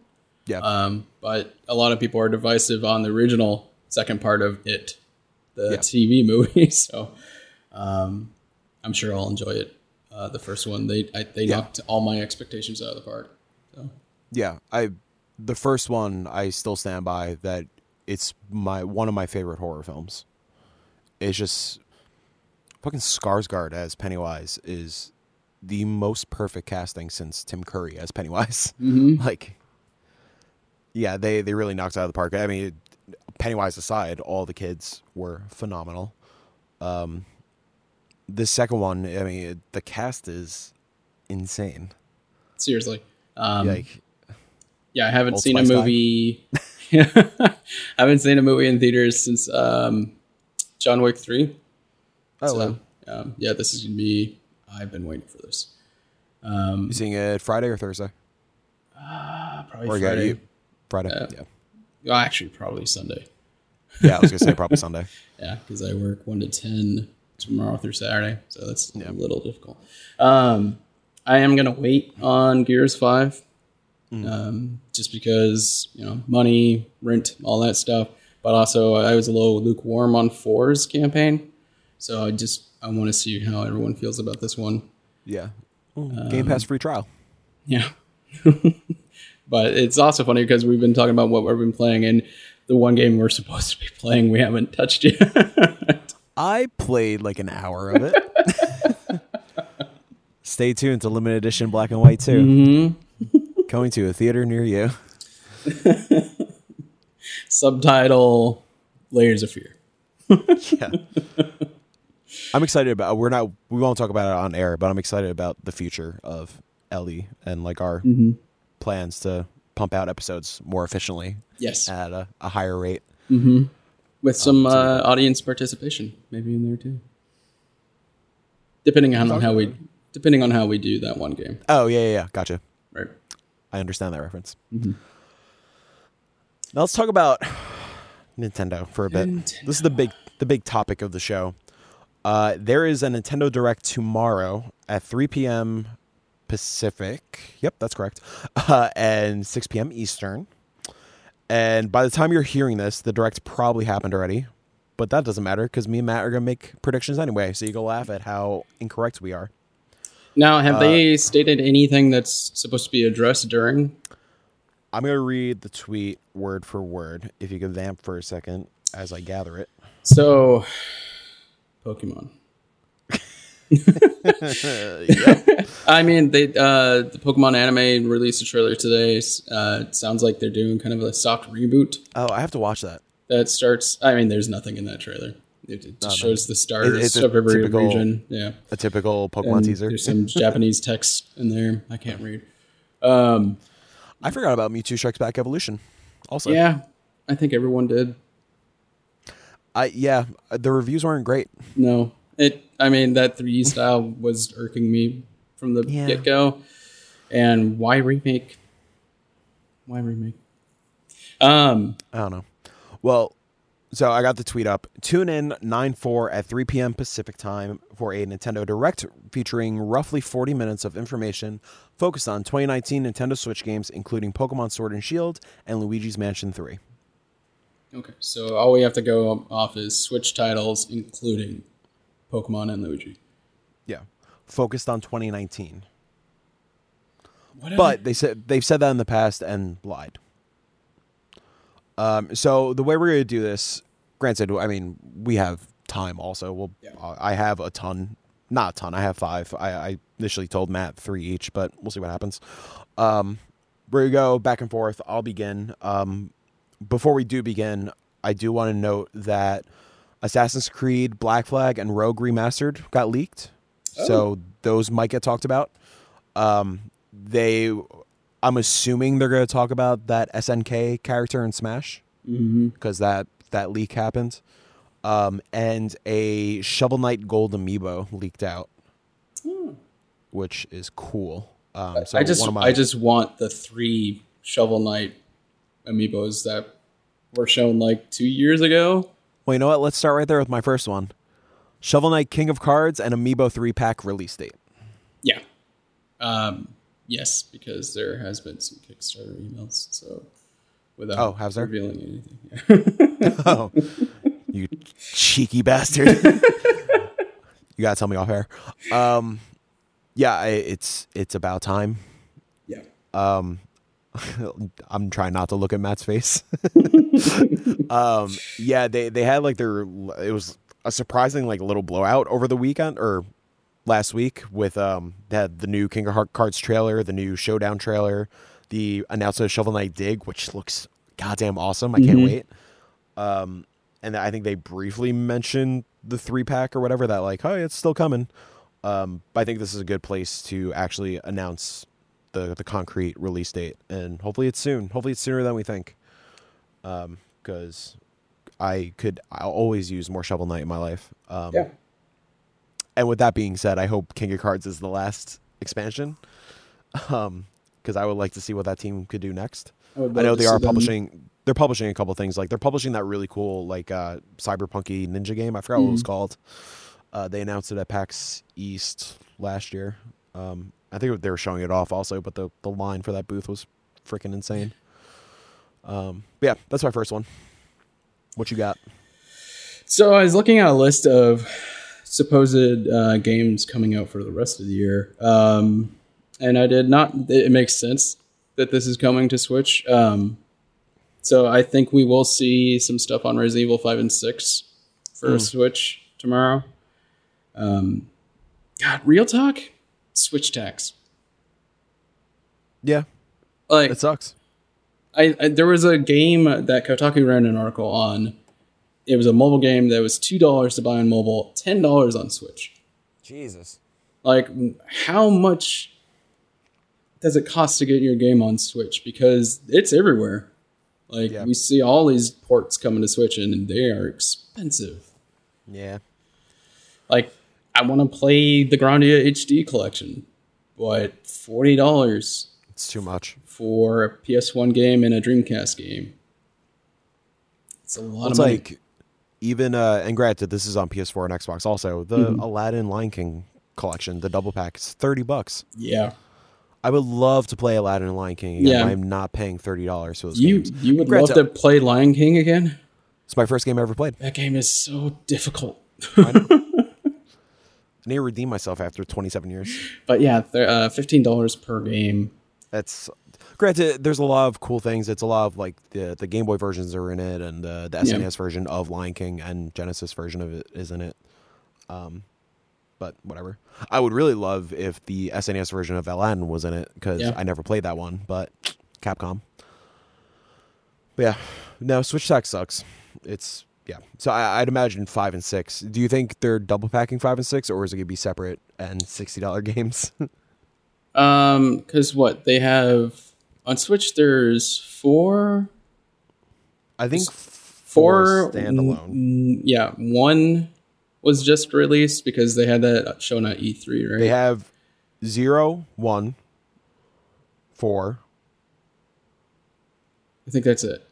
yeah. Um, but a lot of people are divisive on the original second part of it, the Yeah. TV [laughs] movie. So um, I'm sure I'll enjoy it. Uh, the first one, they I, they Yeah. knocked all my expectations out of the park. So Yeah, I the first one I still stand by that it's my one of my favorite horror films. It's just fucking Skarsgård as Pennywise is the most perfect casting since Tim Curry as Pennywise. [laughs] like yeah, they they really knocked out of the park. I mean, Pennywise aside, all the kids were phenomenal. Um the second one, I mean, the cast is insane. Seriously. Um, like, yeah, I haven't seen a movie. [laughs] I haven't seen a movie in theaters since um, John Wick three. oh, So, um, yeah, this is gonna be. I've been waiting for this. Um, you seeing it Friday or Thursday? probably Or Friday. you Friday? Yeah. yeah. Well, actually, probably Sunday. Yeah, I was gonna say probably Sunday. [laughs] Yeah, because I work one to ten tomorrow through Saturday, so that's Yeah. a little difficult. Um, I am gonna wait on Gears Five, um, just because you know money, rent, all that stuff. But also, I was a little lukewarm on Four's campaign, so I just I want to see how everyone feels about this one. Yeah. Game Pass free trial. Yeah. [laughs] but it's also funny because we've been talking about what we've been playing, and the one game we're [laughs] supposed to be playing, we haven't touched yet. I played like an hour of it. [laughs] Stay tuned to limited edition black and white too. Mm-hmm. [laughs] Coming to a theater near you. Subtitle Layers of Fear. Yeah. I'm excited about we're not we won't talk about it on air, but I'm excited about the future of LE and like our mm-hmm. Plans to pump out episodes more efficiently Yes. at a, a higher rate. With some uh, audience participation, maybe in there too. Depending on how we depending on how we do that one game. Oh yeah, yeah, yeah. Gotcha. Right. I understand that reference. Now let's talk about Nintendo for a bit. This is the big the big topic of the show. Uh, there is a Nintendo Direct tomorrow at 3 p.m. Pacific. Yep, that's correct. Uh, and 6 p.m. Eastern. And by the time you're hearing this, the Direct probably happened already. But that doesn't matter because me and Matt are going to make predictions anyway. So you can laugh at how incorrect we are. Now, have they stated anything that's supposed to be addressed during? I'm going to read the tweet word for word. If you could vamp for a second as I gather it. So, Pokemon. [laughs] I mean, they uh, the Pokemon anime released a trailer today. Uh, it sounds like they're doing kind of a soft reboot Oh, I have to watch that. that starts. I mean, there's nothing in that trailer. It, it just shows the stars It- of every typical region. Yeah, A typical Pokemon And teaser. There's some [laughs] Japanese text in there. I can't read. Um, I forgot about Mewtwo Strikes Back Evolution. Also, yeah, I think everyone did. I yeah, the reviews weren't great. No, it. I mean, that 3D [laughs] style was irking me from the Yeah. get go. And why remake? Why remake? Um, I don't know. Well, so I got the tweet up. Tune in 9 4 at 3 p.m. Pacific time for a Nintendo Direct featuring roughly 40 minutes of information focused on 2019 Nintendo Switch games, including Pokemon Sword and Shield and Luigi's Mansion 3. okay, so all we have to go off is Switch titles, including Pokemon and Luigi. Yeah. Focused on 2019. What But they said they've said that in the past and lied. Um, so the way we're going to do this, granted, I mean we have time. Also, we'll. Yeah. uh, I have a ton, not a ton. I have five. I, I initially told Matt three each, but we'll see what happens. Um, we're gonna go back and forth. I'll begin. Um, before we do begin, I do want to note that Assassin's Creed Black Flag and Rogue Remastered got leaked, so those might get talked about. Um, they, I'm assuming they're going to talk about that SNK character in Smash because that that leak happened, um, and a Shovel Knight Gold amiibo leaked out, which is cool. Um, so I just, one of my, I just want the three Shovel Knight amiibos that were shown like two years ago. Well, you know what? Let's start right there with my first one. Shovel Knight King of Cards and Amiibo three pack release date. Yeah. Um, yes, because there has been some Kickstarter emails. So without Oh, has there? revealing anything. Yeah. [laughs] [laughs] Oh, you cheeky bastard! [laughs] you gotta tell me off air. Um, yeah, it's it's about time. yeah. [laughs] I'm trying not to look at Matt's face. [laughs] [laughs] um, yeah, they they had like their it was a surprising like little blowout over the weekend or last week with um they had the new King of Heart Cards trailer, the new Showdown trailer, the announcement of Shovel Knight Dig, which looks goddamn awesome. I can't wait. Um, and I think they briefly mentioned the three pack or whatever that like, oh, it's still coming. Um, but I think this is a good place to actually announce the the concrete release date, and hopefully it's soon. Hopefully it's sooner than we think. Um, because I could I'll always use more Shovel Knight in my life. Um, Yeah. And with that being said, I hope King of Cards is the last expansion. Um, because I would like to see what that team could do next. I, I know they are them- publishing. They're publishing a couple things. Like they're publishing that really cool like uh, cyberpunky ninja game. I forgot what it was Mhm. called. Uh, they announced it at PAX East last year. Um, I think they were showing it off also, but the the line for that booth was freaking insane. Um, yeah, that's my first one. What you got? So I was looking at a list of supposed uh, games coming out for the rest of the year, um, and I did not. It makes sense that this is coming to Switch. Um, so I think we will see some stuff on Resident Evil Five and Six for Switch tomorrow. Um, God, real talk, Switch tax. Yeah, Like it sucks. I, I there was a game that Kotaku ran an article on. It was a mobile game that was two dollars to buy on mobile, ten dollars on Switch. Jesus. Like, how much does it cost to get your game on Switch? Because it's everywhere. Like Yeah. we see all these ports coming to Switch, and they are expensive. Yeah. Like, I want to play the Grandia HD collection, but forty dollars It's too much. for a PS1 game and a Dreamcast game. It's a lot It's of money. like even uh and granted this is on PS4 and Xbox also. The Mm-hmm. Aladdin Lion King collection, the double pack, is 30 bucks. yeah, I would love to play Aladdin and Lion King again. Yeah. I'm not paying $30 for those you games. you would Granted- love to play Lion King again. It's my first game I ever played. That game is so difficult. I [laughs] need to redeem myself after 27 years. But yeah, uh, fifteen dollars per game. That's granted. There's a lot of cool things. It's a lot of like the the Game Boy versions are in it, and the, the Yeah. SNES version of Lion King and Genesis version of it is in it. Um, but whatever. I would really love if the SNES version of LN was in it because Yeah. I never played that one. But Capcom. But yeah, no, Switch Tax sucks. It's yeah. So I, I'd imagine five and six. Do you think they're double packing five and six, or is it gonna be separate and sixty dollar [laughs] games? Um, because what they have on Switch, there's four, I think four standalone. mm, yeah, one was just released because they had that shown at E3, right? They have zero, one, four, I think that's it.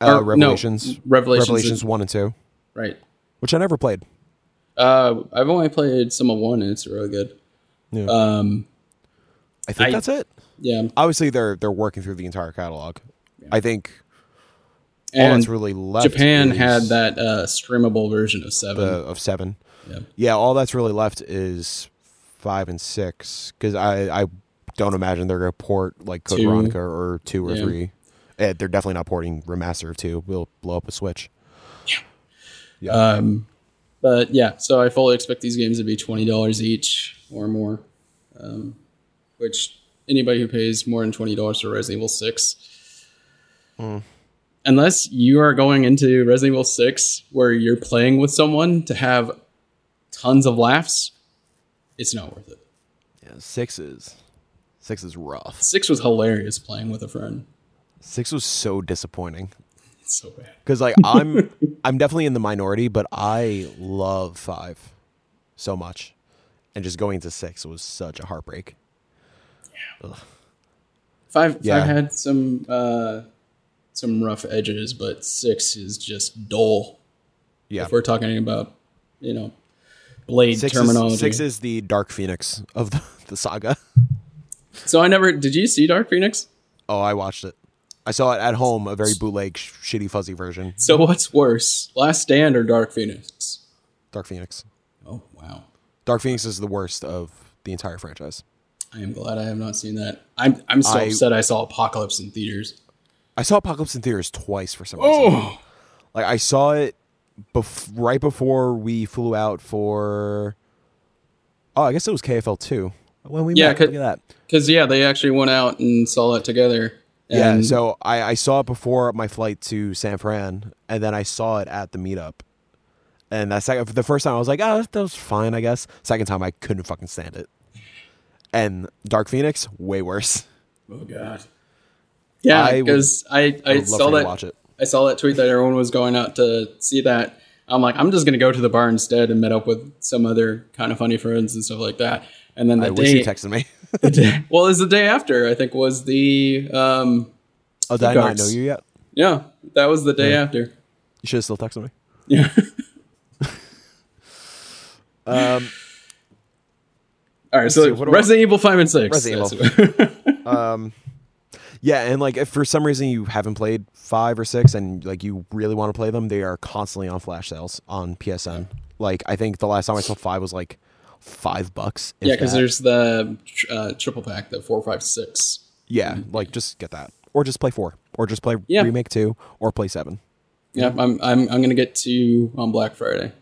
Uh, Or, no, Revelations, Revelations Revelations is- one and two, Right. which I never played. Uh, I've only played some of one, and it's really good. Yeah. Um, I think I- that's it. yeah, Obviously, they're they're working through the entire catalog. I think all and that's really left. Japan had that uh, streamable version of seven. the, of seven. yeah. Yeah, all that's really left is five and six because I I don't imagine they're gonna port like Code Two. Veronica or two or Yeah. three. Eh, they're definitely not porting remaster of two. We'll blow up a switch. Yeah. Um, but yeah, so I fully expect these games to be twenty dollars each or more. Um, which anybody who pays more than twenty dollars for Resident Evil Six, unless you are going into Resident Evil Six where you're playing with someone to have tons of laughs, it's not worth it. Yeah, six is six is rough. Six was hilarious playing with a friend. Six was so disappointing It's so bad. because like I'm [laughs] I'm definitely in the minority, but I love five so much, and just going to six was such a heartbreak. Yeah. Five, Yeah. five had some uh, some rough edges, but six is just dull. Yeah, If we're talking about, you know, blade six terminology. is, six is the Dark Phoenix of the, the saga. so I never did. You see Dark Phoenix? Oh, I watched it. I saw it at home, a very bootleg, sh- shitty, fuzzy version. So what's worse, Last Stand or Dark Phoenix? Dark Phoenix. Oh wow! Dark Phoenix is the worst of the entire franchise. I am glad I have not seen that. I'm I'm so I- upset I saw Apocalypse in theaters. I saw Apocalypse in theaters twice for some reason. Oh, Like I saw it bef- right before we flew out for. Oh, I guess it was KFL two when we Yeah, met. Look at that. because yeah, they actually went out and saw it together. Yeah, so I, I saw it before my flight to San Fran, and then I saw it at the meetup. And that second, the first time I was like, oh, that was fine, I guess. Second time I couldn't fucking stand it. And Dark Phoenix, way worse. Oh God. Yeah, I would- because I, I, I would love saw for you to that watch it. I saw that tweet that everyone was going out to see that. I'm like, I'm just gonna go to the bar instead and meet up with some other Kinda Funny friends and stuff like that. And then the I wish day, you texted me. [laughs] day [laughs] well, it was the day after. I think was the um oh, did I not know you yet? yeah that was the day after. You should have still texted me. Yeah. [laughs] Um, All right, so see, what do I- Resident Evil five and six. Resident That's- yeah, and like if for some reason you haven't played five or six and like you really want to play them, they are constantly on flash sales on PSN. Like I think the last time I saw five was like five bucks. yeah, because there's the uh, triple pack, the four, five, six. Yeah, like just get that, or just play four, or just play Yeah. remake two, or play seven. Yeah, I'm I'm I'm gonna get to on Black Friday.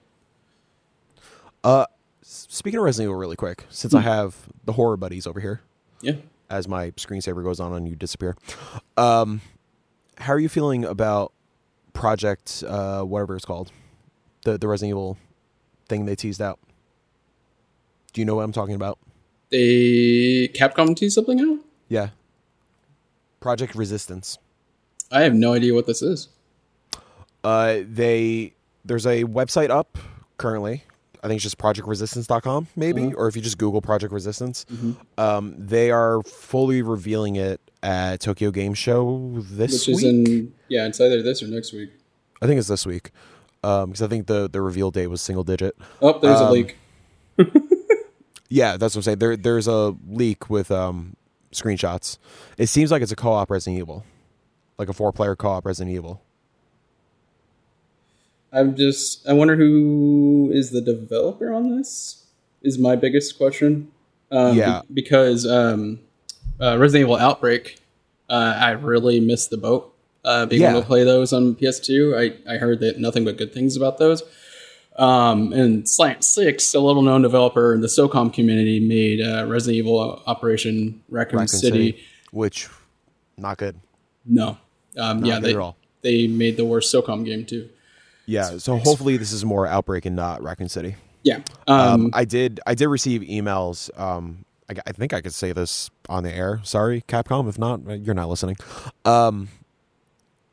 Uh, Speaking of Resident Evil, really quick, since I have the horror buddies over here, Yeah. as my screensaver goes on and you disappear, um, how are you feeling about Project uh, whatever it's called, the the Resident Evil thing they teased out? Do you know what I'm talking about? They Capcom teased something out. Yeah, Project Resistance. I have no idea what this is. Uh, they there's a website up currently. I think it's just projectresistance.com maybe, or if you just Google Project Resistance, um, they are fully revealing it at Tokyo Game Show this Which week. is in yeah, it's either this or next week. I think it's this week because I think the the reveal date was single digit. Oh, there's a Um, leak. [laughs] Yeah, that's what I'm saying. There there's a leak with um, screenshots. It seems like it's a co-op Resident Evil, like a four player co-op Resident Evil. I'm just I wonder who is the developer on this. Is my biggest question. Um, Yeah. be- because um, uh, Resident Evil Outbreak, uh, I really missed the boat. Uh, being able to play those on PS2, I, I heard that nothing but good things about those. Um, and Slant Six, a little known developer in the SOCOM community, made uh, Resident Evil Operation Raccoon, Raccoon City. which not good. No, um, yeah, good they they made the worst SOCOM game too. Yeah, so hopefully this is more Outbreak and not Raccoon City. Yeah, Um, um, I did I did receive emails. Um, I, I think I could say this on the air. Sorry, Capcom. If not, you're not listening.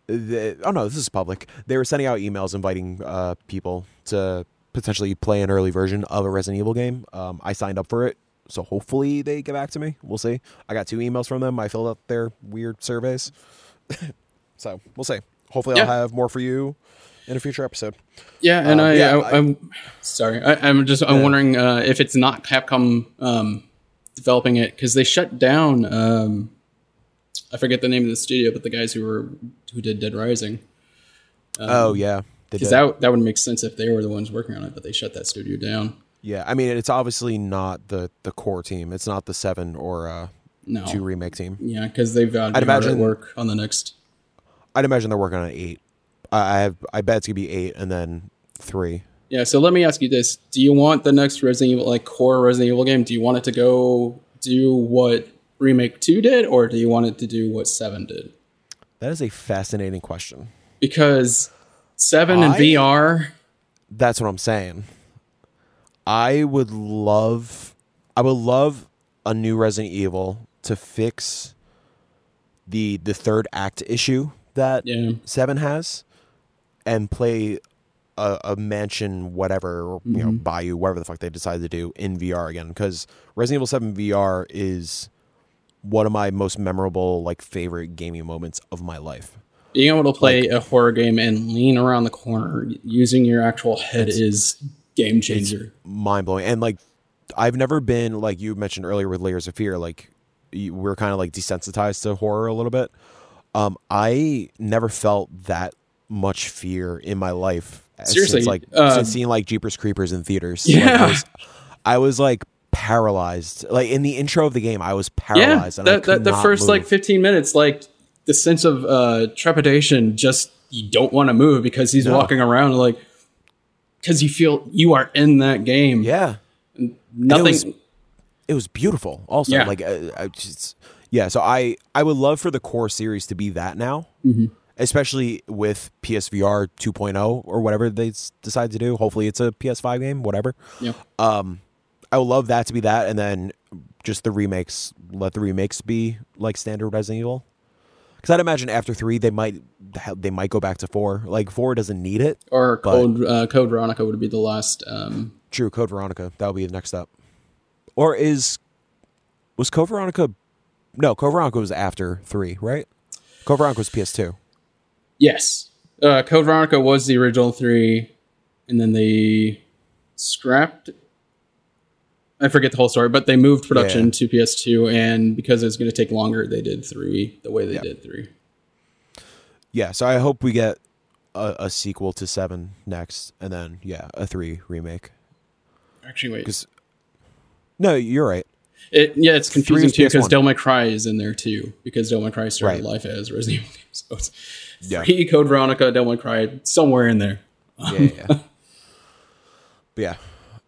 Um, the, oh no, this is public. They were sending out emails inviting uh, people to potentially play an early version of a Resident Evil game. Um, I signed up for it, so hopefully they get back to me. We'll see. I got two emails from them. I filled out their weird surveys, [laughs] so we'll see. Hopefully, Yeah. I'll have more for you in a future episode. Yeah, and Um, I, yeah, I, am sorry. I, I'm just I'm Yeah. wondering uh, if it's not Capcom um, developing it because they shut down. Um, I forget the name of the studio, but the guys who were who did Dead Rising. oh yeah, Because that that would make sense if they were the ones working on it, but they shut that studio down. Yeah, I mean it's obviously not the the core team. It's not the seven or uh, No, two remake team. yeah, because they've got I'd imagine- work on the next. I'd imagine they're working on eight. I I have I bet it's gonna be eight and then three. Yeah, so let me ask you this: Do you want the next Resident Evil, like core Resident Evil game? Do you want it to go do what remake two did, or do you want it to do what seven did? That is a fascinating question. because seven and VR. That's what I'm saying. I would love I would love a new Resident Evil to fix the the third act issue that Yeah, seven has and play a, a mansion whatever or, you know mm-hmm. bayou whatever the fuck they decide to do in vr again because resident evil 7 vr is one of my most memorable like favorite gaming moments of my life being able to play a horror game and lean around the corner using your actual head is game changer. mind-blowing and like i've never been like you mentioned earlier with layers of fear like you, we're kind of like desensitized to horror a little bit um i never felt that much fear in my life Seriously, since like uh, since seeing like jeepers creepers in theaters Yeah. like, I, was, I was like paralyzed like in the intro of the game i was Yeah, paralyzed I that, that the first like 15 minutes, like the sense of uh, trepidation, just you don't want to move because he's No. walking around like because you feel you are in that game. yeah nothing. was- it was beautiful also Yeah. like uh, I just Yeah, so I I would love for the core series to be that now, especially with PSVR 2.0 or whatever they decide to do. Hopefully, it's a PS5 game, whatever. Yeah. I would love that to be that, and then just the remakes. Let the remakes be like standard Resident Evil. Because I'd imagine after three, they might they might go back to four. Like four doesn't need it. Or Code uh, Code Veronica would be the last. Um, True, Code Veronica. That would be the next step. Or is was Code Veronica? No, Code Veronica was after three, right? Code Veronica was PS2. yes, uh, Code Veronica was the original three, and then they scrapped. I forget the whole story, but they moved production Yeah. to PS2, and because it was going to take longer, they did three the way they Yeah. did three. Yeah, so I hope we get a, a sequel to seven next, and then yeah, a three remake. Actually, wait, 'Cause- No, you're right. It, yeah, it's confusing too because PS1. Devil May Cry is in there too because Devil May Cry started Right. life as Resident Evil games. [laughs] So it's Yeah. three Code Veronica, Devil May Cry, somewhere in there. Yeah, yeah. [laughs] But yeah.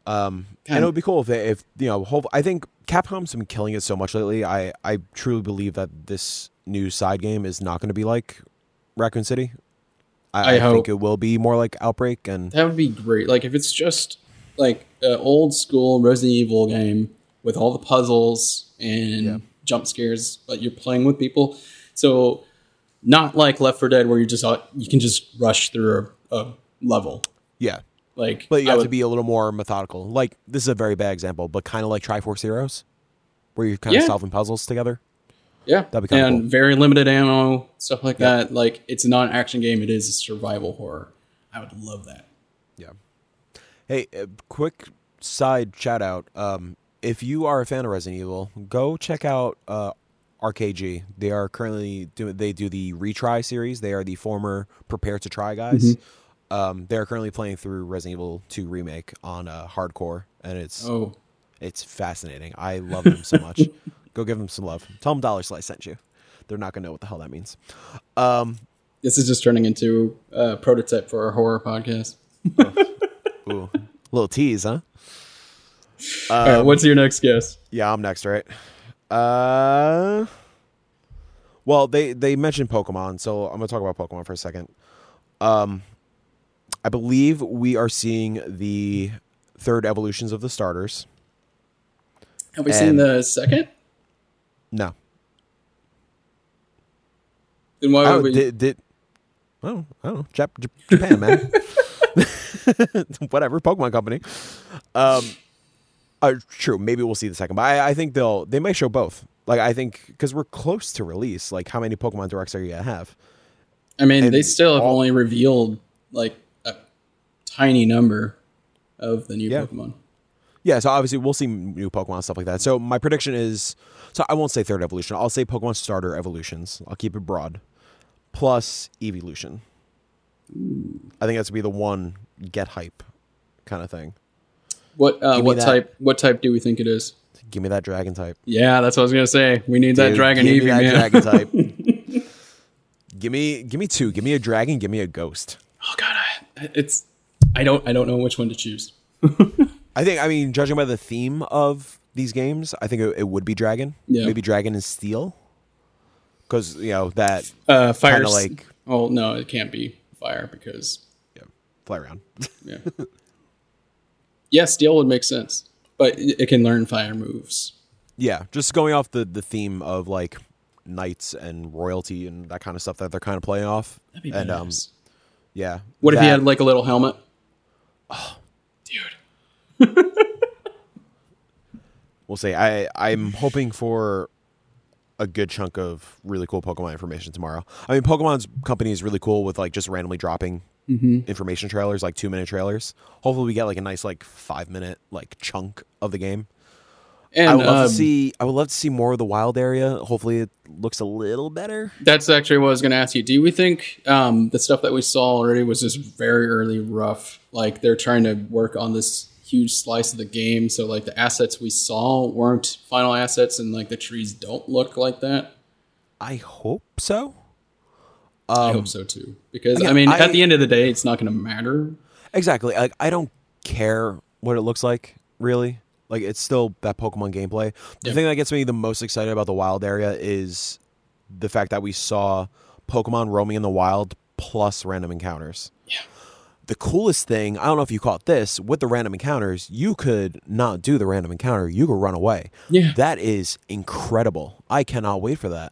but um, and it would be cool if they, if you know, hope, I think Capcom's been killing it so much lately. I I truly believe that this new side game is not going to be like Raccoon City. I, I I, hope. think it will be more like Outbreak, and That would be great. Like if it's just like an old school Resident Evil game with all the puzzles and Yeah. jump scares, but you're playing with people. So not like Left 4 Dead where you just uh, you can just rush through a, a level. yeah, Like but you I have would- to be a little more methodical. Like this is a very bad example, but kind of like Triforce Heroes, where you're kind of Yeah. solving puzzles together. Yeah, That'd be kinda and cool. very limited ammo, stuff like Yeah. that. Like it's not an action game; it is a survival horror. I would love that. Yeah. Hey, uh, quick side shout out. Um, if you are a fan of Resident Evil, go check out uh, RKG. They are currently doing. They do the retry series. They are the former Prepare to Try guys. Um, they are currently playing through Resident Evil 2 remake on uh, hardcore, and it's Oh, it's fascinating. I love them so much. [laughs] go give them some love. Tell them Dollar Slice sent you. They're not gonna know what the hell that means. Um, this is just turning into a prototype for our horror podcast. [laughs] ooh, little tease, huh? All Um, right, what's your next guess? Yeah, I'm next, right? Uh, well, they they mentioned Pokemon, so I'm gonna talk about Pokemon for a second. Um, I believe we are seeing the third evolutions of the starters. Have we seen the second? No, Then why would oh, we? did, did oh I don't know Jap- Japan man, [laughs] whatever Pokemon company. Um, uh, true. Maybe we'll see the second, but I, I think they'll they might show both. Like I think because we're close to release. Like how many Pokemon directs are you gonna have? I mean, and they still have all- only revealed like tiny number of the new Yeah. Pokemon. Yeah, so obviously we'll see new Pokemon and stuff like that. So my prediction is, so I won't say third evolution. I'll say Pokemon starter evolutions. I'll keep it broad, plus evolution. I think that's gonna be the one get hype kind of thing. What uh, what that. type? What type do we think it is? Give me that dragon type. Yeah, that's what I was gonna say. We need that Dragon give Eevee, me that man. dragon type. [laughs] give me, give me two. Give me a dragon. Give me a ghost. oh god, I, it's I don't I don't know which one to choose. [laughs] I think. I mean, judging by the theme of these games, I think it, it would be dragon. Yeah. Maybe dragon and steel. Because you know that Uh, fire like- Oh no, it can't be fire because yeah, fly around. [laughs] yeah. yeah, steel would make sense, but it can learn fire moves. Yeah, just going off the the theme of like knights and royalty and that kind of stuff that they're kind of playing off. That'd be and um, yeah. What if he had like a little helmet? Oh, dude. [laughs] We'll see. I I'm hoping for a good chunk of really cool Pokemon information tomorrow. I mean, Pokemon's company is really cool with like just randomly dropping Mm-hmm. information trailers, like two minute trailers. Hopefully, we get like a nice like five minute like chunk of the game. And I would love um, to see. I would love to see more of the wild area. Hopefully, it looks a little better. That's actually what I was going to ask you. Do we think um, the stuff that we saw already was just very early rough? Like they're trying to work on this huge slice of the game, so like the assets we saw weren't final assets, and like the trees don't look like that. I hope so. I hope so too, because again, I mean, I- at the end of the day, it's not going to matter. Exactly. Like I don't care what it looks like, really. Like it's still that Pokemon gameplay. The Yeah. thing that gets me the most excited about the wild area is the fact that we saw Pokemon roaming in the wild plus random encounters. Yeah. The coolest thing, I don't know if you caught this, with the random encounters, you could not do the random encounter. You could run away. Yeah. That is incredible. I cannot wait for that.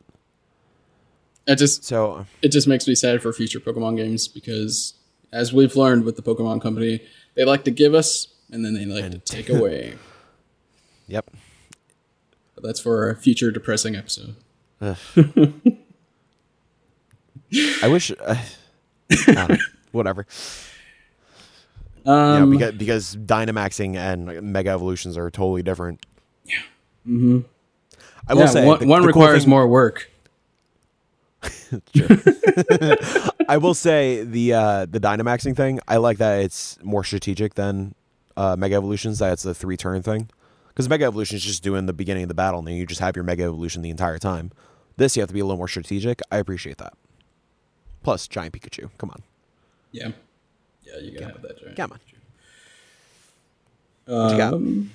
It just So uh, it just makes me sad for future Pokemon games because as we've learned with the Pokemon company, they like to give us and then they like to [laughs] take away. Yep. But that's for a future depressing episode. [laughs] I wish uh, I don't know, [laughs] whatever. Yeah, Um, because because Dynamaxing and Mega Evolutions are totally different. Yeah. Mm-hmm. I will yeah, say one, the- one the cool requires thing- more work. [laughs] I will say the uh, the Dynamaxing thing. I like that it's more strategic than uh, Mega Evolutions. That it's a three turn thing. Because Mega Evolution is just doing the beginning of the battle, and then you just have your Mega Evolution the entire time. This you have to be a little more strategic. I appreciate that. Plus, giant Pikachu. Come on, Yeah. Yeah, you gotta have that. Giant. come on. What you got? Um,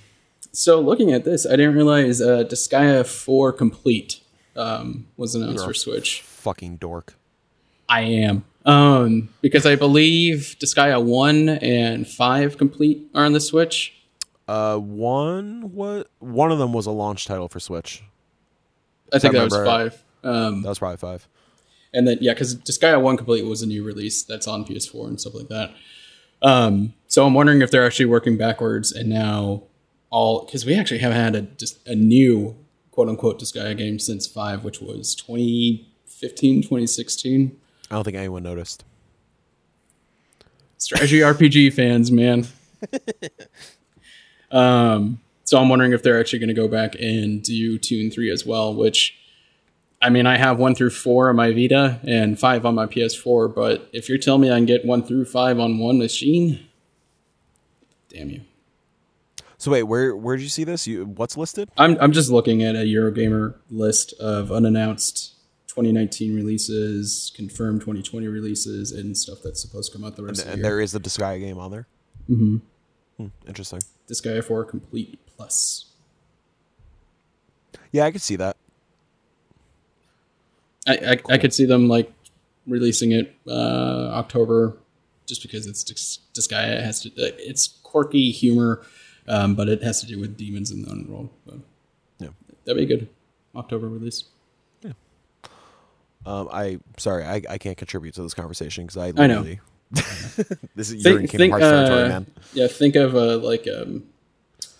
so looking at this, I didn't realize uh, Disgaea 4 Complete um, was announced You're for Switch. Fucking dork. I am. Um, because I believe Disgaea 1 and 5 Complete are on the Switch. Uh, one what? One of them was a launch title for Switch. I think I that was 5. Um, That was probably five. and then, yeah, because Disgaea 1 Complete was a new release that's on PS4 and stuff like that. Um, so I'm wondering if they're actually working backwards and now all, because we actually haven't had a, just a new quote unquote Disgaea game since 5, which was 2015, 2016. I don't think anyone noticed. strategy RPG fans, man. [laughs] um, so I'm wondering if they're actually going to go back and do two and three as well. Which, I mean, I have one through four on my Vita and five on my PS4. But if you're telling me I can get one through five on one machine, damn you. So wait, where where did you see this? You what's listed? I'm I'm just looking at a Eurogamer list of unannounced 2019 releases, confirmed 2020 releases, and stuff that's supposed to come out the rest of the And year. And there is the Disgaea game on there. Mm-hmm. Interesting. Disgaea 4 Complete Plus. Yeah, I could see that. I, I, I could see them like releasing it uh, October, just because it's Dis- Disgaea. Has to. uh, It's quirky humor, um, but it has to do with demons in the underworld. But Yeah. that'd be good October release. Yeah. Um, I sorry, I, I can't contribute to this conversation because I I know. [laughs] this is you're Think, Kingdom think, Hearts territory, uh, man. yeah. Think of uh, like um,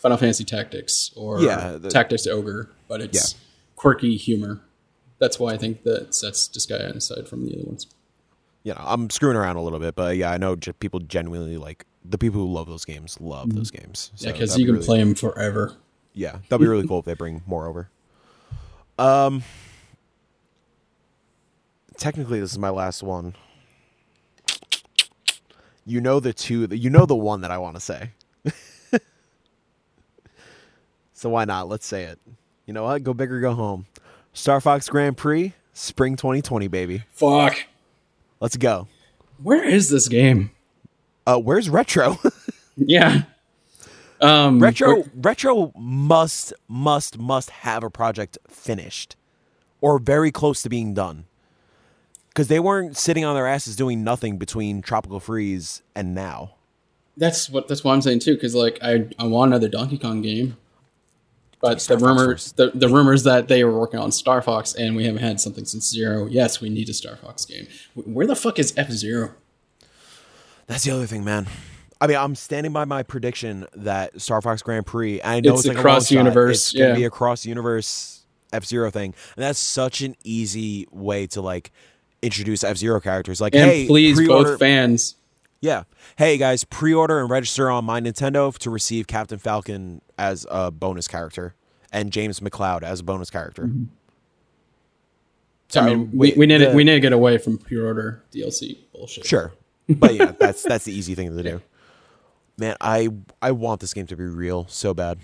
Final Fantasy Tactics or Yeah, the- Tactics Ogre, but it's Yeah. quirky humor. That's why I think that sets Disgaea aside from the other ones. You know, I'm screwing around a little bit, but yeah, I know people genuinely like the people who love those games love those games. So Mm-hmm. Yeah, because you be can really- play them forever. Yeah, that'd be really [laughs] cool if they bring more over. Um, technically, this is my last one. You know the two. You know the one that I want to say. [laughs] so why not? Let's say it. You know what? Go big or go home. Star Fox Grand Prix, spring 2020, baby. Fuck. Let's go. Where is this game? Uh, where's retro? [laughs] Yeah. Um, retro where- retro must must must have a project finished or very close to being done because they weren't sitting on their asses doing nothing between tropical freeze and now that's what that's what I'm saying too. Because like I I want another Donkey Kong game, but the Fox rumors the, the rumors that they were working on Star Fox and we haven't had something since Zero. Yes, we need a Star Fox game. Wh- Where the fuck is F Zero? that's the other thing man i mean i'm standing by my prediction that star fox grand prix i know It's it's, a like a long shot. it's gonna be a cross universe f-zero thing and that's such an easy way to like introduce f-zero characters like And hey please, pre-order- both fans. Yeah. Hey guys, pre-order and register on my Nintendo to receive Captain Falcon as a bonus character and James McCloud as a bonus character. Mm-hmm. I mean, we, we need the- we need to get away from pre-order DLC bullshit. Sure. But yeah, [laughs] that's that's the easy thing to do. Man, I I want this game to be real so bad.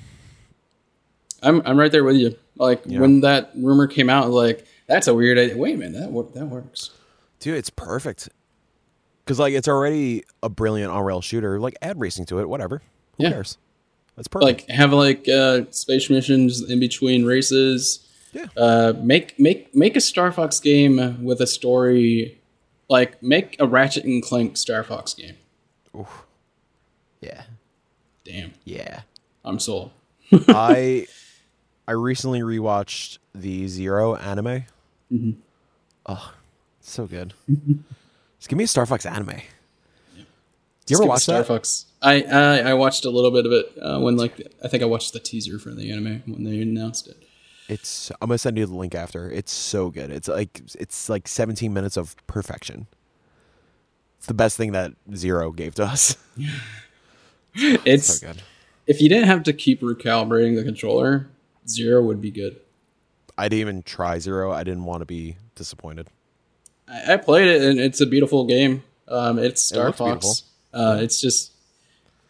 I'm I'm right there with you. Like Yeah. when that rumor came out, like that's a weird. idea. Wait a minute, that that works. Dude, it's perfect. Cuz like it's already a brilliant on-rail shooter, like add racing to it, whatever. Who Yeah. cares? That's perfect. Like have like uh, space missions in between races. Yeah. Uh, make make make a Star Fox game with a story. Like make a Ratchet and Clank Star Fox game. yeah. Damn, Yeah. I'm sold. [laughs] I I recently rewatched the Zero anime. Mm-hmm. Oh, so good. [laughs] Just give me a Star Fox anime. Do you Let's ever give watch Star that? Fox. I, I I watched a little bit of it uh, when like I think I watched the teaser for the anime when they announced it. It's I'm gonna send you the link after. It's so good. It's like it's like 17 minutes of perfection. It's the best thing that Zero gave to us. [laughs] It's so good. if you didn't have to keep recalibrating the controller, zero would be good. I didn't even try Zero. I didn't want to be disappointed. I, I played it and it's a beautiful game. Um, it's Star looks Fox. Uh, It's just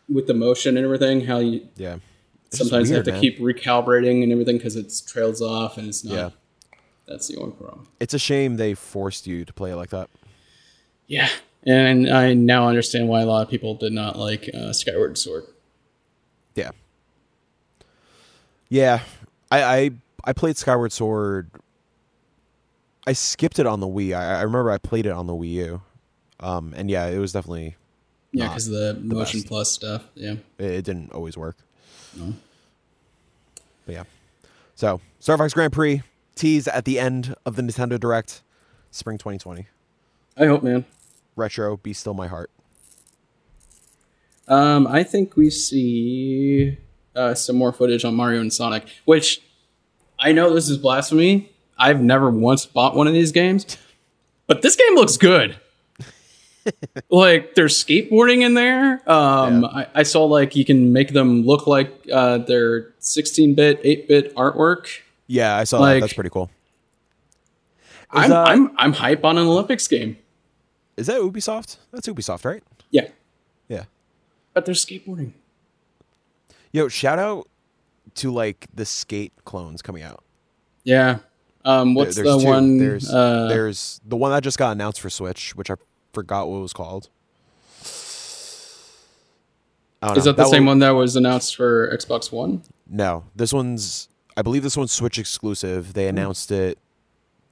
with the motion and everything, how you Yeah. It's sometimes weird, have to man. keep recalibrating and everything because it trails off and it's not. Yeah. That's the only problem. It's a shame they forced you to play it like that. Yeah, and I now understand why a lot of people did not like uh, Skyward Sword. Yeah. Yeah. I I, I played Skyward Sword. I skipped it on the Wii. I, I remember I played it on the Wii U. Um, and yeah, it was definitely Yeah, because the motion best. plus stuff. Yeah. it, it didn't always work. No. But yeah. So Star Fox Grand Prix tease at the end of the Nintendo Direct, spring 2020. I hope, man. Retro, be still my heart. Um, I think we see uh, some more footage on Mario and Sonic, which I know this is blasphemy. I've never once bought one of these games, but this game looks good. [laughs] like there's skateboarding in there. Um, Yeah. I, I saw like you can make them look like uh, their 16-bit, 8-bit artwork. Yeah, I saw Like- that. That's pretty cool. Is, I'm, uh, I'm I'm hype on an Olympics game. Is that Ubisoft? That's Ubisoft, right? Yeah, Yeah. but there's skateboarding. Yo, shout out to like the skate clones coming out. Yeah. Um, what's There- the two. one? There's uh, there's the one that just got announced for Switch, which I forgot what it was called. Is know. that the same one? one that was announced for Xbox One? No, this one's. I believe this one's Switch exclusive. Hmm. They announced it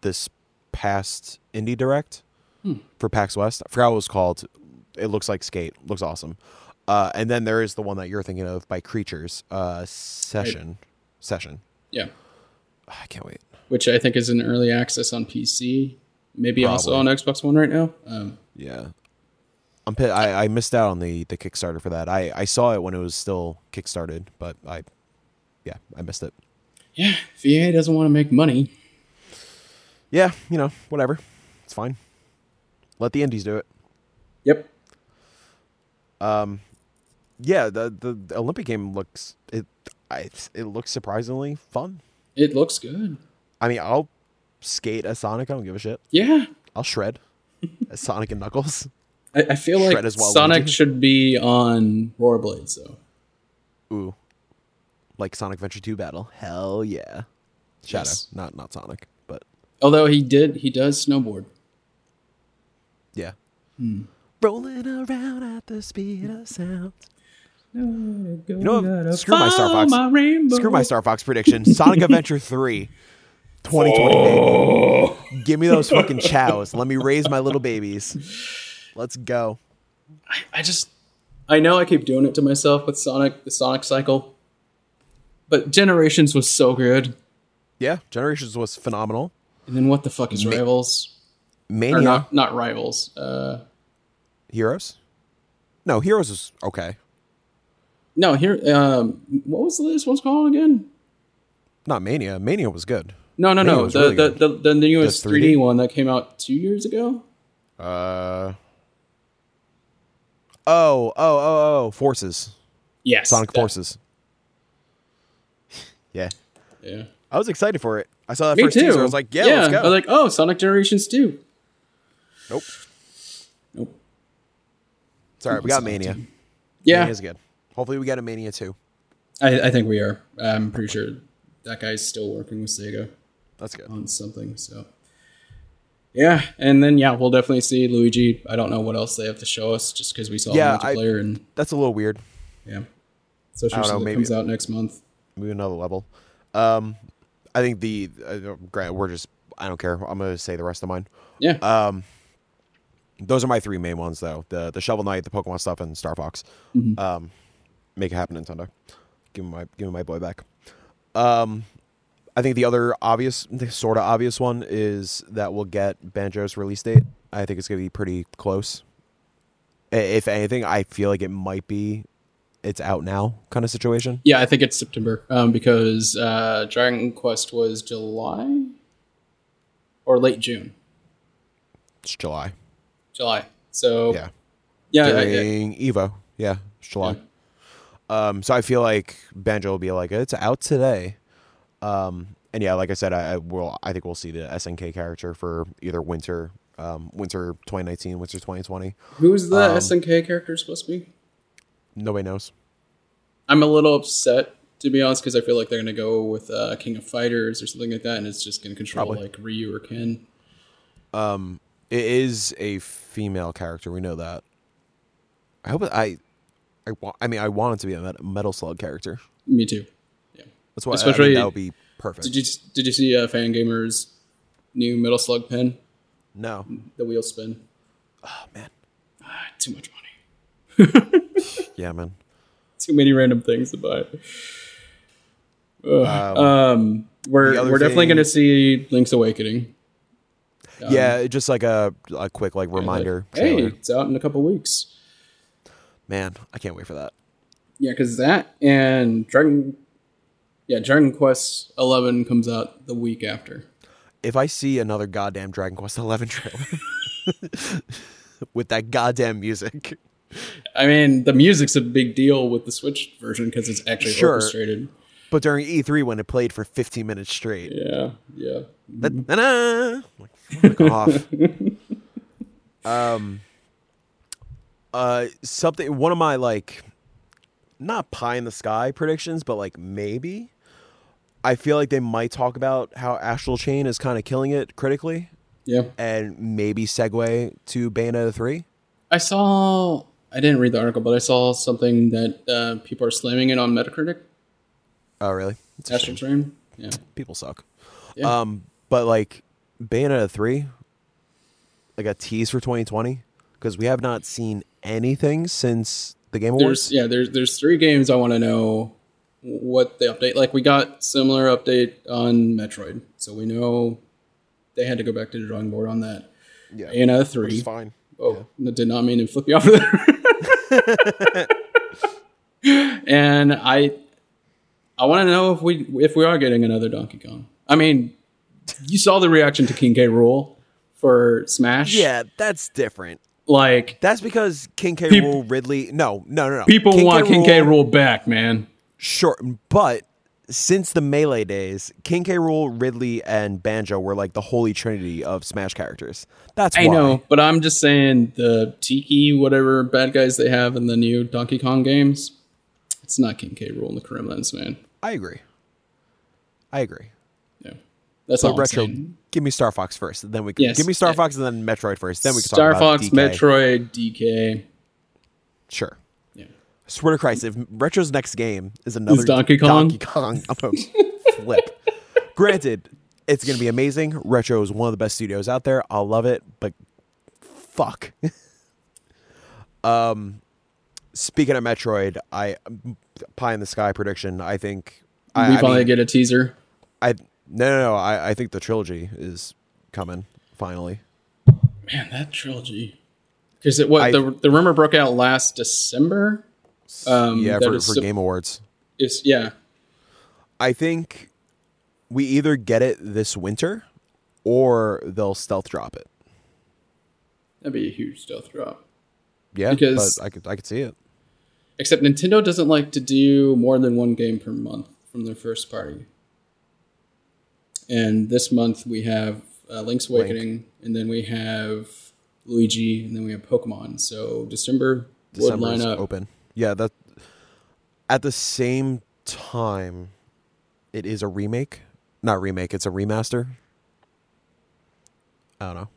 this past Indie Direct Hmm. for PAX West. I forgot what it was called. It looks like Skate. Looks awesome. Uh, and then there is the one that you're thinking of by Creatures. Uh, session. Session. Yeah. I can't wait. which I think is in early access on PC, maybe also on Xbox One right now. Um, Yeah. I'm pi- I, I missed out on the, the Kickstarter for that. I, I saw it when it was still kickstarted, but I yeah, I missed it. yeah, EA doesn't want to make money, Yeah, you know, whatever. It's fine. Let the indies do it. yep. Yeah, the the, Olympic game looks it I, it looks surprisingly fun. It looks good. I mean, I'll skate as Sonic. I don't give a shit. Yeah, I'll shred as [laughs] Sonic and Knuckles. I, I feel like Shred Waluigi. Sonic should be on Rollerblades though. Ooh, like Sonic Adventure Two Battle. Hell yeah. Shadow, Yes. not not Sonic, but Although he did, he does snowboard. yeah. Hmm. Rolling around at the speed of sound. You know? Screw my Star Fox. Screw my Star Fox prediction. Sonic [laughs] Adventure 3. 2020 baby. Give me those fucking chows. Let me raise my little babies. Let's go. I just, I know I keep doing it to myself with Sonic, the Sonic cycle, but Generations was so good. Yeah, Generations was phenomenal. And then what the fuck is Ma- Rivals? Mania not, not Rivals. Uh, Heroes? No, Heroes was okay. No, here. Um, what was the this one's called again? Not Mania. Mania was good. No, no, Mania no. The, really the, the the newest The 3D? 3D? one that came out two years ago. Uh Oh, oh, oh, oh, Forces. Yes, Sonic that- Forces. [laughs] Yeah. Yeah, I was excited for it. I saw that me first too. teaser. I was like, yeah, let's go. I was like, oh, Sonic Generations two. nope. Nope. It's all right. We got Mania. 2. Yeah, Mania's good. Hopefully we get a Mania too. I, I think we are. I'm pretty sure that guy's still working with Sega That's good. on something. So, yeah, and then yeah, we'll definitely see Luigi. I don't know what else they have to show us, just because we saw Yeah, I- multiplayer and That's a little weird. yeah. I don't know, maybe- comes out next month. Move another level. Um, I think the uh, grant we're just I don't care. I'm gonna say the rest of mine. Yeah, Um, those are my three main ones though: the the Shovel Knight, the Pokemon stuff, and Star Fox. Mhm. Um, make it happen, Nintendo. Give me my give me my boy back. Um, I think the other obvious, sort of obvious one is that we'll get Banjo's release date. I think it's gonna be pretty close. If anything, I feel like it might be it's out now kind of situation. yeah, I think it's September um, because uh, Dragon Quest was July or late June, It's July. July. So Yeah. yeah, I- I- during Evo. Yeah, it's July. Um, so I feel like Banjo will be like, it's out today. Um, and yeah, like I said, I, I will. I think we'll see the SNK character for either winter, um, winter 2019, winter 2020. who's the um, SNK character supposed to be? Nobody knows. I'm a little upset to be honest because I feel like they're gonna go with uh, King of Fighters or something like that, and it's just gonna control Probably. like Ryu or Ken. Um, it is a female character. We know that. I hope I, I, wa- I mean, I want it to be a Metal Slug character. Me too. Yeah. That's why Especially- I mean, that would be perfect. Did you did you see uh, Fangamer's new Metal Slug pen? no. The wheel spin. Oh man. Ah, too much money. [laughs] Yeah, man. Too many random things to buy. Um, Um, we're we're definitely thing- to see Link's Awakening. Um, yeah, just like a a quick like like, reminder. hey, it's out in a couple weeks. Man, I can't wait for that. Yeah, because that and Dragon, yeah, Dragon Quest Eleven comes out the week after. If I see another goddamn Dragon Quest Eleven trailer [laughs] with that goddamn music, I mean, the music's a big deal with the Switch version because it's actually Sure. orchestrated. but during E3 when it played for 15 minutes straight, Yeah, yeah. Da-da-da. Like, off. [laughs] Um, uh, something. One of my like, not pie in the sky predictions, but like maybe. I feel like they might talk about how Astral Chain is kind of killing it critically, Yeah. and maybe segue to Bayonetta three. I saw. I didn't read the article, but I saw something that uh, people are slamming it on Metacritic. Oh, really? It's Astral Chain. Yeah. People suck. Yeah. Um, but like Bayonetta three, like a tease for 2020 because we have not seen anything since the Game Awards. There's yeah. There's there's three games I want to know what the update. Like we got similar update on Metroid, so we know they had to go back to the drawing board on that. Yeah, which three. fine. Oh, that did not mean to flip you off of [laughs] there. and I, I want to know if we if we are getting another Donkey Kong. I mean, you saw the reaction to King K. Rool for Smash. Yeah, that's different. Like That's because King K. Peop- Rule Ridley. No, no, no, no. people want King K. Rool back, man. Sure, but since the melee days, King K. Rool, Ridley, and Banjo were like the holy trinity of Smash characters. That's I why. know, but I'm just saying the Tiki, whatever bad guys they have in the new Donkey Kong games, it's not King K. Rool and the Kremlings, man. I agree. I agree. That's But all I'm retro, give me Star Fox first. Then we can Yes. give me Star Fox and then Metroid first. Then we can Star talk about Fox, DK. Metroid, DK. Sure. Yeah. Swear to Christ, if Retro's next game is another Donkey Kong? Donkey Kong, [laughs] I'm gonna flip. Granted, it's gonna be amazing. Retro is one of the best studios out there. I'll love it, but fuck. [laughs] um, speaking of Metroid, I pie in the sky prediction. I think I, we I finally mean, get a teaser. I no no no. I, I think the trilogy is coming finally. Man, that trilogy. Because it what I- the the rumor broke out last December. Um, yeah, for, for Game Awards. It's yeah. I think we either get it this winter or they'll stealth drop it. That'd be a huge stealth drop. Yeah, Because- but I could I could see it. Except Nintendo doesn't like to do more than one game per month from their first party. And this month we have uh, Link's Link. Awakening, and then we have Luigi, and then we have Pokemon. So December would line up. open. Yeah, that at the same time it is a remake. Not remake, it's a remaster. I don't know.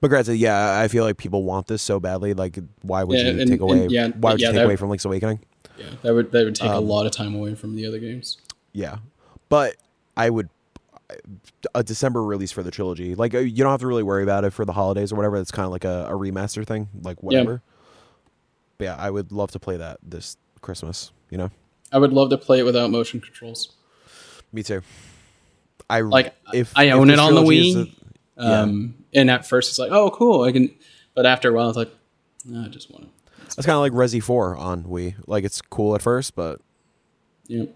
But granted, yeah, I feel like people want this so badly. Like, why would Yeah, you and- take away? yeah, why would yeah, you take away from Link's Awakening? Yeah, that would that would take a Um, lot of time away from the other games. Yeah, but I would a December release for the trilogy. Like uh, you don't have to really worry about it for the holidays or whatever. It's kind of like a, a remaster thing, like whatever. But yeah, I would love to play that this Christmas. You know, I would love to play it without motion controls. me too. I Like, if I own this it on the Wii. a- Yeah. Um, and at first it's like, oh, cool, I can. But after a while, it's like, no, I just want to. That's kind of like Resi Four on Wii. Like it's cool at first, but Yeah,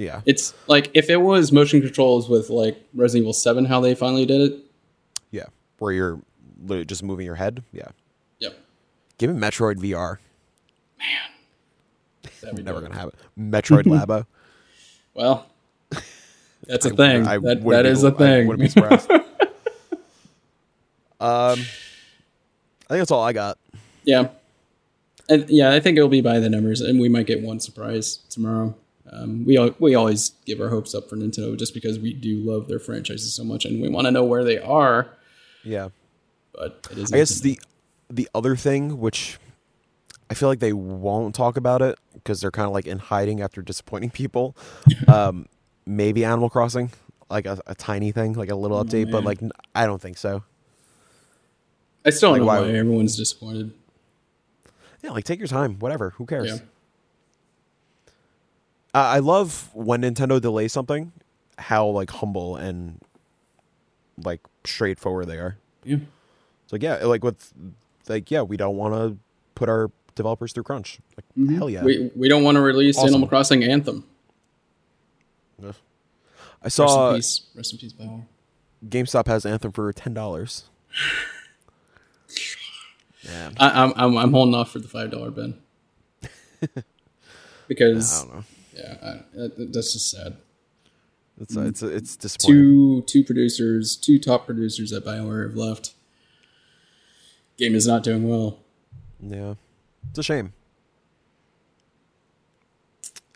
yeah, it's like if it was motion controls with like Resident Evil Seven, how they finally did it. yeah, where you're literally just moving your head. Yeah, Yep, give me Metroid VR. Man. That'd be Never gonna have it. Metroid [laughs] Labo. Well, that's [laughs] a thing. I that wouldn't that be- is a I thing. wouldn't be surprised. [laughs] um, I think that's all I got. Yeah. And yeah, I think it'll be by the numbers, and we might get one surprise tomorrow. Um, we we always give our hopes up for Nintendo just because we do love their franchises so much, and we want to know where they are. Yeah. But it is. I guess the the other thing, which I feel like they won't talk about it because they're kind of like in hiding after disappointing people. [laughs] um, maybe Animal Crossing, like a, a tiny thing, like a little update, but like I don't think so. I still don't like, know why- why everyone's disappointed. Yeah, like take your time, whatever. Who cares? Yeah. Uh, I love when Nintendo delays something, how like humble and like straightforward they are. Yeah. It's like yeah, like with like yeah, we don't want to put our developers through crunch. Like hell yeah. We we don't want to release Awesome. Animal Crossing Anthem. Yeah. I saw Rest saw in peace. Rest in peace, Bioware. GameStop has Anthem for ten dollars. [sighs] Man, I, I'm I'm I'm holding off for the five dollar bin [laughs] because I don't know. Yeah, I, that's just sad. It's uh, it's it's disappointing. two two producers, two top producers at Bioware have left. Game is not doing well. Yeah, it's a shame.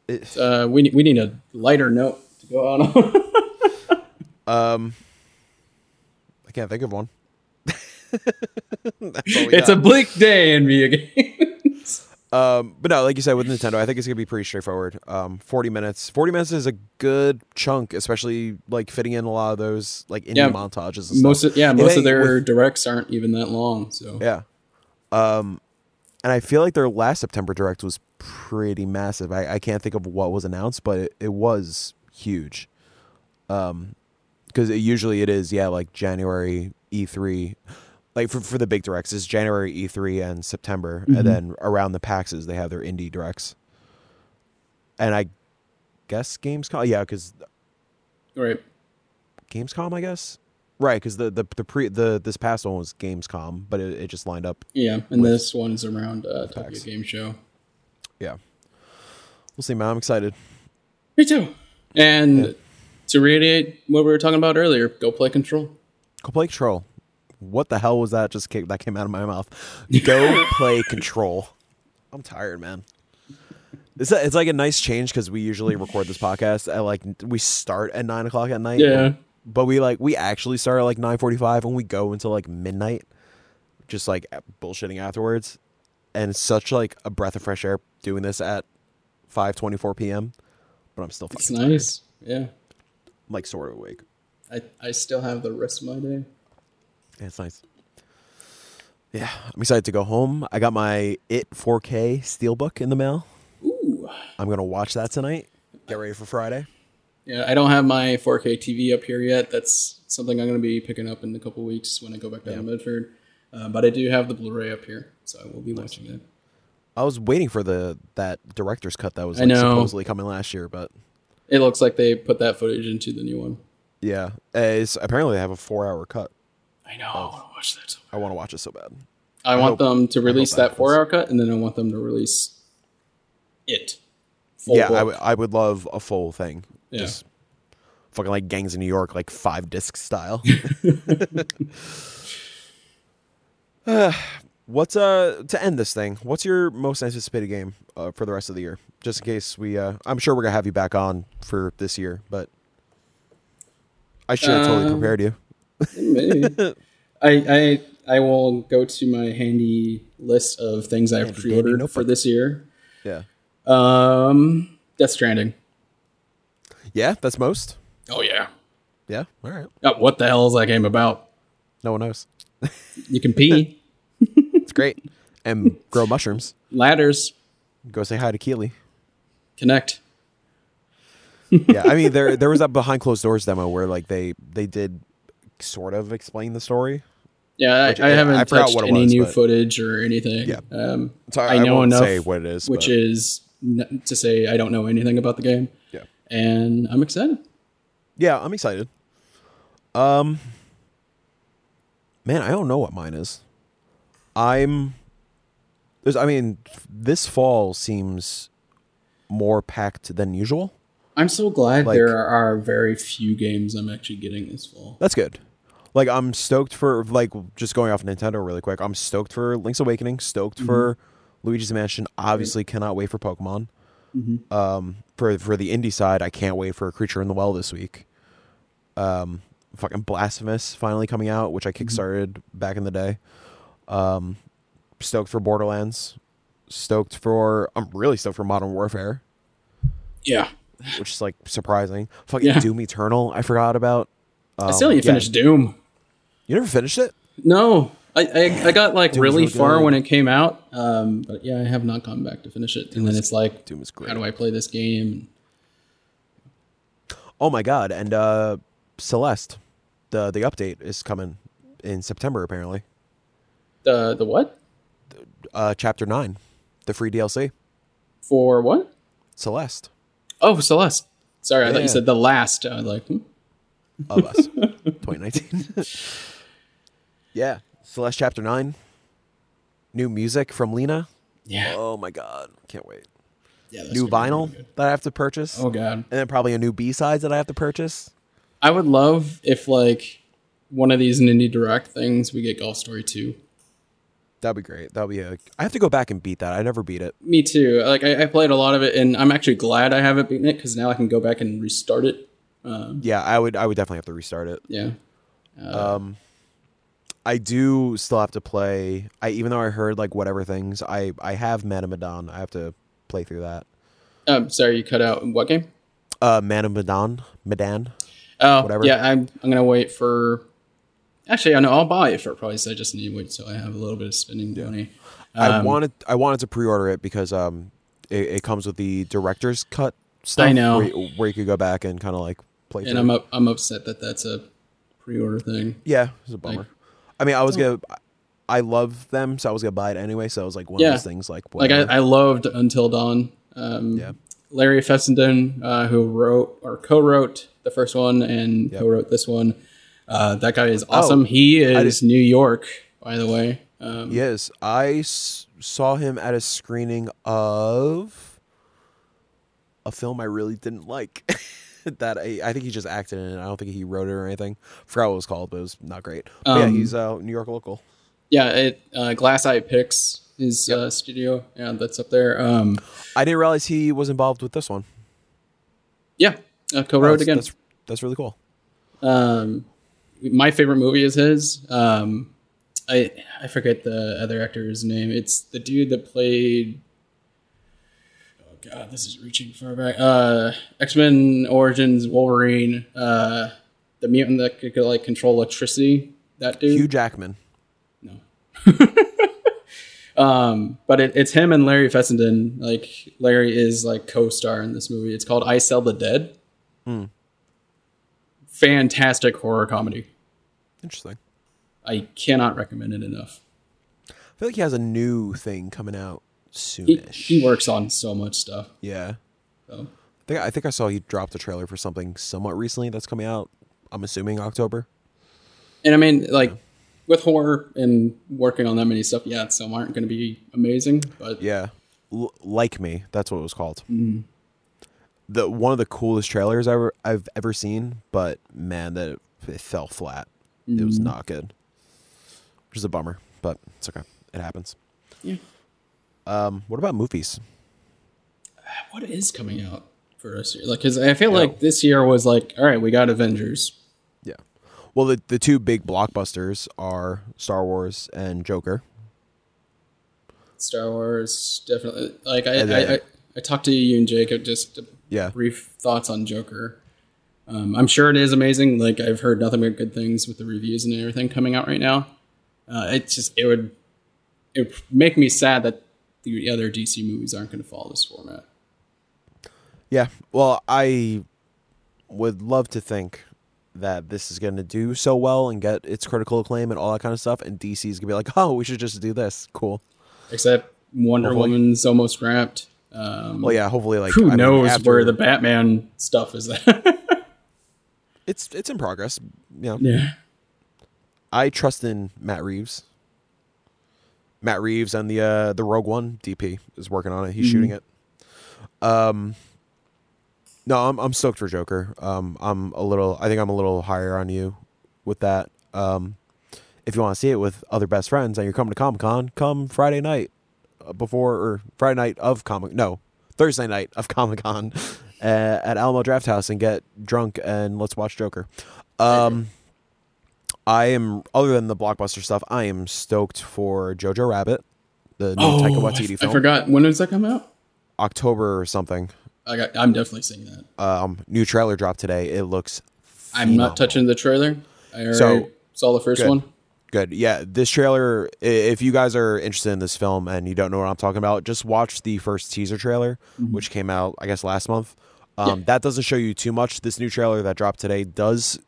It, Uh, we need we need a lighter note to go on. [laughs] um, I can't think of one. [laughs] That's all we it's a bleak day in video games. Um, but no, like you said with Nintendo, I think it's gonna be pretty straightforward. Um, forty minutes. Forty minutes is a good chunk, especially like fitting in a lot of those like indie Yeah. montages. And most of, yeah, most they- of their with- directs aren't even that long. So Yeah. Um, and I feel like their last September direct was pretty massive. I, I can't think of what was announced, but it, it was huge. Um, because usually it is, yeah, like January E3. Like for, for the big directs, it's January E3 and September. Mhm. And then around the paxes they have their indie directs. And I guess Gamescom, yeah, because right, Gamescom, I guess. Right, because the, the the pre the this past one was Gamescom, but it, it just lined up yeah, and this one's around uh, Tokyo. Game Show. Yeah. We'll see, man. I'm excited. Me too. And Yeah. to reiterate what we were talking about earlier, go play Control. Go play Control. What the hell was that just came, that came out of my mouth? [laughs] Go play Control. I'm tired, man. It's a, it's like a nice change because we usually record this podcast at like we start at nine o'clock at night. Yeah. But we like we actually start at like nine forty five and we go until like midnight, just like bullshitting afterwards. And it's such like a breath of fresh air doing this at five twenty four p.m. But I'm still It's fucking tired. nice. Yeah. I'm like sort of awake. I, I still have the rest of my day. Yeah, it's nice. Yeah, I'm excited to go home. I got my It 4K Steelbook in the mail. Ooh. I'm gonna watch that tonight. Get ready for Friday. Yeah, I don't have my 4K TV up here yet. That's something I'm going to be picking up in a couple weeks when I go back down to Medford. Uh, but I do have the Blu-ray up here, so I will be watching it. I was waiting for the that director's cut that was like, supposedly coming last year, but It looks like they put that footage into the new one. yeah, uh, apparently they have a four hour cut. I know. I want to watch that. So I want to watch it so bad. I, want hope- them to release that that four-hour cut, and then I want them to release it. Full yeah, I would would love a full thing. Yeah. Just fucking like Gangs of New York, like five disc style. Uh, [laughs] [sighs] what's uh to end this thing? What's your most anticipated game uh, for the rest of the year? Just in case we, uh, I'm sure we're gonna have you back on for this year, but I should have totally Um, prepared you. Maybe. I, I I will go to my handy list of things I've pre-ordered for this year. Yeah, Um, Death Stranding. Yeah, that's most. Oh yeah. Yeah, all right. Oh, what the hell is that game about? No one knows. You can pee [laughs] It's great. and grow mushrooms. ladders, Go say hi to Keely. connect. Yeah, I mean there there was that behind closed doors demo where like they they did sort of explain the story. Yeah, Which- I, I haven't I touched any was, new but- footage or anything. Yeah. Um, So I know won't enough, say what it is, which but- is n- to say I don't know anything about the game, yeah. and I'm excited. Yeah, I'm excited. Um Man, I don't know what mine is. I'm there's I mean, this fall seems more packed than usual. I'm so glad Like- there are very few games I'm actually getting this fall. That's good. Like I'm stoked for like just going off Nintendo really quick. I'm stoked for Link's Awakening. Stoked for Luigi's Mansion. Obviously, cannot wait for Pokemon. Um, for for the indie side, I can't wait for a Creature in the Well this week. Um, fucking Blasphemous finally coming out, which I kickstarted back in the day. Um, stoked for Borderlands. Stoked for I'm really stoked for Modern Warfare, Yeah, which is like surprising. Fucking Yeah. Doom Eternal, I forgot about. I still Um, need to yeah. finish Doom. You never finished it? No, I, I I got like Doom's really real far when it came out, um, but yeah, I have not gone back to finish it. And then is- it's like, Doom is great. how do I play this game? Oh my god! And uh, Celeste, the the update is coming in September apparently. The the what Uh, chapter nine, the free DLC. for what? Celeste Oh, Celeste. Sorry, I thought you said the last. I was like, hmm. of us, [laughs] 2019. [laughs] yeah, Celeste chapter nine. New music from Lena. yeah, Oh my god! Can't wait. yeah. New vinyl really that I have to purchase, Oh god, and then probably a new B sides that I have to purchase. I would love if like one of these indie direct things we get Golf Story two. That'd be great. That'd be a. I have to go back and beat that. I never beat it. Me too. Like I, I played a lot of it, and I'm actually glad I haven't beaten it because now I can go back and restart it. Um, Yeah, I would. I would definitely have to restart it. yeah. Um, I do still have to play. I even though I heard like whatever things, I I have Man of Medan. I have to play through that. Um, sorry, you cut out. What game? Uh, Man of Medan, Madan. Oh, Whatever. Yeah, I'm. I'm gonna wait for. Actually, I know I'll buy it for a price. I just need to wait so I have a little bit of spending money. I Um, wanted I wanted to pre-order it because um, it, it comes with the director's cut stuff. I know. where, you- where you could go back and kind of like play. and through. I'm up, I'm upset that that's a pre-order thing. yeah, it's a bummer. like- I mean, I was gonna. I love them, so I was gonna buy it anyway. So it was like one Yeah. of those things, like Like I. I loved Until Dawn. Um, Yeah. Larry Fessenden, uh, who wrote or co-wrote the first one and Yep. co-wrote this one. Uh, that guy is awesome. Oh, he is New York, by the way. Um, Yes, I s- saw him at a screening of a film I really didn't like. [laughs] [laughs] that I, I think he just acted in it. I don't think he wrote it or anything. Forgot what it was called, but it was not great. But yeah, Um, he's uh, New York local. yeah. It uh, Glass Eye Pix his uh, studio. Yeah, that's up there. Um, I didn't realize he was involved with this one. yeah, uh, co-wrote that's, again. That's, that's really cool. Um, my favorite movie is his. Um, I I forget the other actor's name. It's the dude that played. God, this is reaching far back. Uh, X Men Origins Wolverine. Uh, the mutant that could, like control electricity. That dude. Hugh Jackman. No. [laughs] um, but it, it's him and Larry Fessenden. Like Larry is like co-star in this movie. It's called I Sell the Dead. Hmm. Fantastic horror comedy. Interesting. I cannot recommend it enough. I feel like he has a new thing coming out soonish. he works on so much stuff. Yeah. So. I think, I think I saw he dropped a trailer for something somewhat recently that's coming out. I'm assuming October. And I mean, like with horror and working on that many stuff, yeah, some aren't going to be amazing, but Yeah, L- like me. That's what it was called. Mm-hmm. The one of the coolest trailers I've ever, I've ever seen, but man, that it, it fell flat. It was mm-hmm. not good, which is a bummer. But it's okay. It happens. yeah. Um, what about movies? What is coming out for us here? Like, because I feel like this year was like, all right, we got Avengers. Yeah. Well, the the two big blockbusters are Star Wars and Joker. Star Wars, definitely. Like I, And I, then- I talked to you and Jacob just Yeah. brief thoughts on Joker. Um, I'm sure it is amazing. Like I've heard nothing but good things with the reviews and everything coming out right now. Uh, it's just it would it would make me sad that the other DC movies aren't going to follow this format. Yeah. Well, I would love to think that this is going to do so well and get its critical acclaim and all that kind of stuff, and DC is going to be like, oh, we should just do this. Cool. Except Wonder Hopefully. Woman's almost wrapped. Um, Well, yeah. Hopefully, like who I mean, knows after- where the Batman stuff is at? [laughs] it's it's in progress. You know, yeah. I trust in Matt Reeves. Matt Reeves and the uh, the Rogue One DP is working on it. He's shooting it. Um, no, I'm I'm stoked for Joker. Um, I'm a little. I think I'm a little higher on you with that. Um, if you want to see it with other best friends and you're coming to Comic Con, come Friday night uh, before or Friday night of Comic. No, Thursday night of Comic Con [laughs] uh, at Alamo Drafthouse and get drunk and let's watch Joker. Um, I am other than the blockbuster stuff. I am stoked for Jojo Rabbit, the new Taika Oh, I, Waititi I film, forgot. When does that come out? October or something. I got. I'm definitely seeing that. Um, new trailer dropped today. It looks I'm not touching the trailer. I already So, saw the first good. one. Good. Yeah, this trailer, if you guys are interested in this film and you don't know what I'm talking about, just watch the first teaser trailer, which came out, I guess, last month. Um, Mm-hmm. Yeah. That doesn't show you too much. This new trailer that dropped today does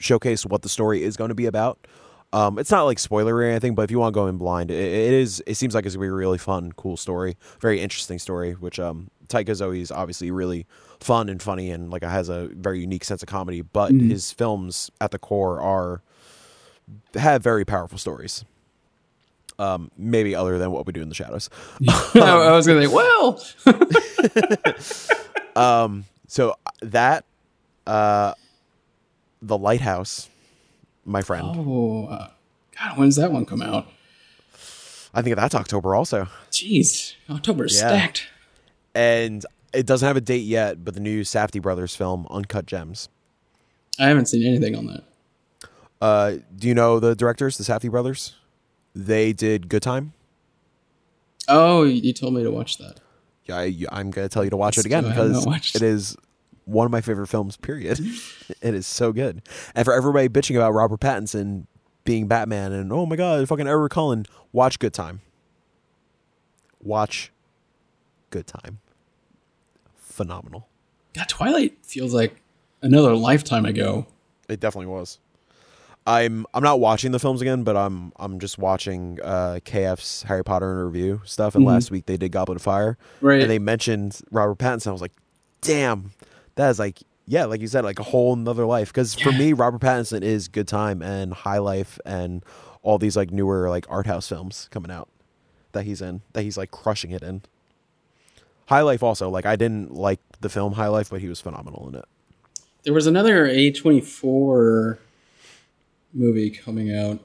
showcase what the story is going to be about. Um, it's not like spoiler or anything, but if you want to go in blind, it, it is. It seems like it's gonna be a really fun, cool story, very interesting story. Which um, Taika Zoe is obviously really fun and funny, and like has a very unique sense of comedy. But his films, at the core, are have very powerful stories. Um, maybe other than what we do in the shadows. [laughs] [laughs] I was gonna say, well, [laughs] Um, so that, uh, the lighthouse, my friend. oh, uh, God, when's that one come out? I think that's October also. Jeez, October's Yeah. stacked. and it doesn't have a date yet, but the new Safdie brothers film, Uncut Gems. I haven't seen anything on that. Uh, do you know the directors, the Safdie brothers? They did Good Time. Oh, you told me to watch that. Yeah, I, I'm gonna tell you to watch it again because it is one of my favorite films. Period. [laughs] it is so good. And for everybody bitching about Robert Pattinson being Batman and oh my god, fucking Edward Cullen, watch Good Time. Watch Good Time. Phenomenal. God, Twilight feels like another lifetime ago. It definitely was. I'm I'm not watching the films again, but I'm I'm just watching uh, KF's Harry Potter in review stuff. And last week they did Goblet of Fire, Right. and they mentioned Robert Pattinson. I was like, damn, that is like yeah, like you said, like a whole nother life. Because for me, Robert Pattinson is Good Time and High Life and all these like newer like art house films coming out that he's in that he's like crushing it in. High Life also like I didn't like the film High Life, but he was phenomenal in it. There was another A24 movie coming out.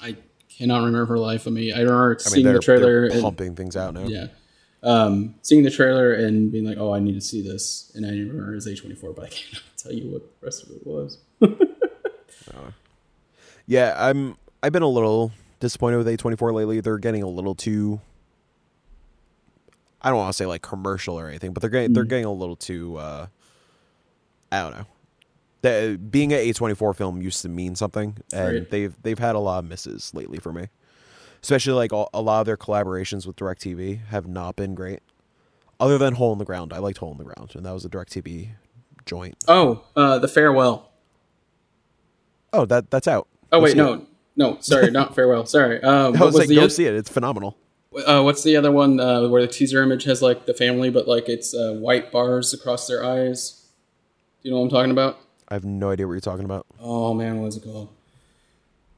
I cannot remember life of me. I remember I mean, seeing the trailer. they're and- pumping things out now. yeah. Um, seeing the trailer and being like, oh, I need to see this. And I remember it was A24, but I can't [laughs] tell you what the rest of it was. [laughs] Yeah, I'm. I've been a little disappointed with A24 lately. They're getting a little too. I don't want to say like commercial or anything, but they're getting they're getting a little too. uh I don't know. The, being an A24 film used to mean something, and Right. they've they've had a lot of misses lately for me. Especially like all, a lot of their collaborations with DirecTV have not been great. Other than Hole in the Ground, I liked Hole in the Ground, and that was a DirecTV joint. Oh, uh, The Farewell. Oh, that that's out. Oh, Go wait, no. it. No, sorry, not [laughs] Farewell. Sorry. Uh, I was was like, go see it. It's phenomenal. Uh, what's the other one uh, where the teaser image has like the family, but like it's uh, white bars across their eyes? Do you know what I'm talking about? I have no idea what you're talking about. Oh man, what is it called?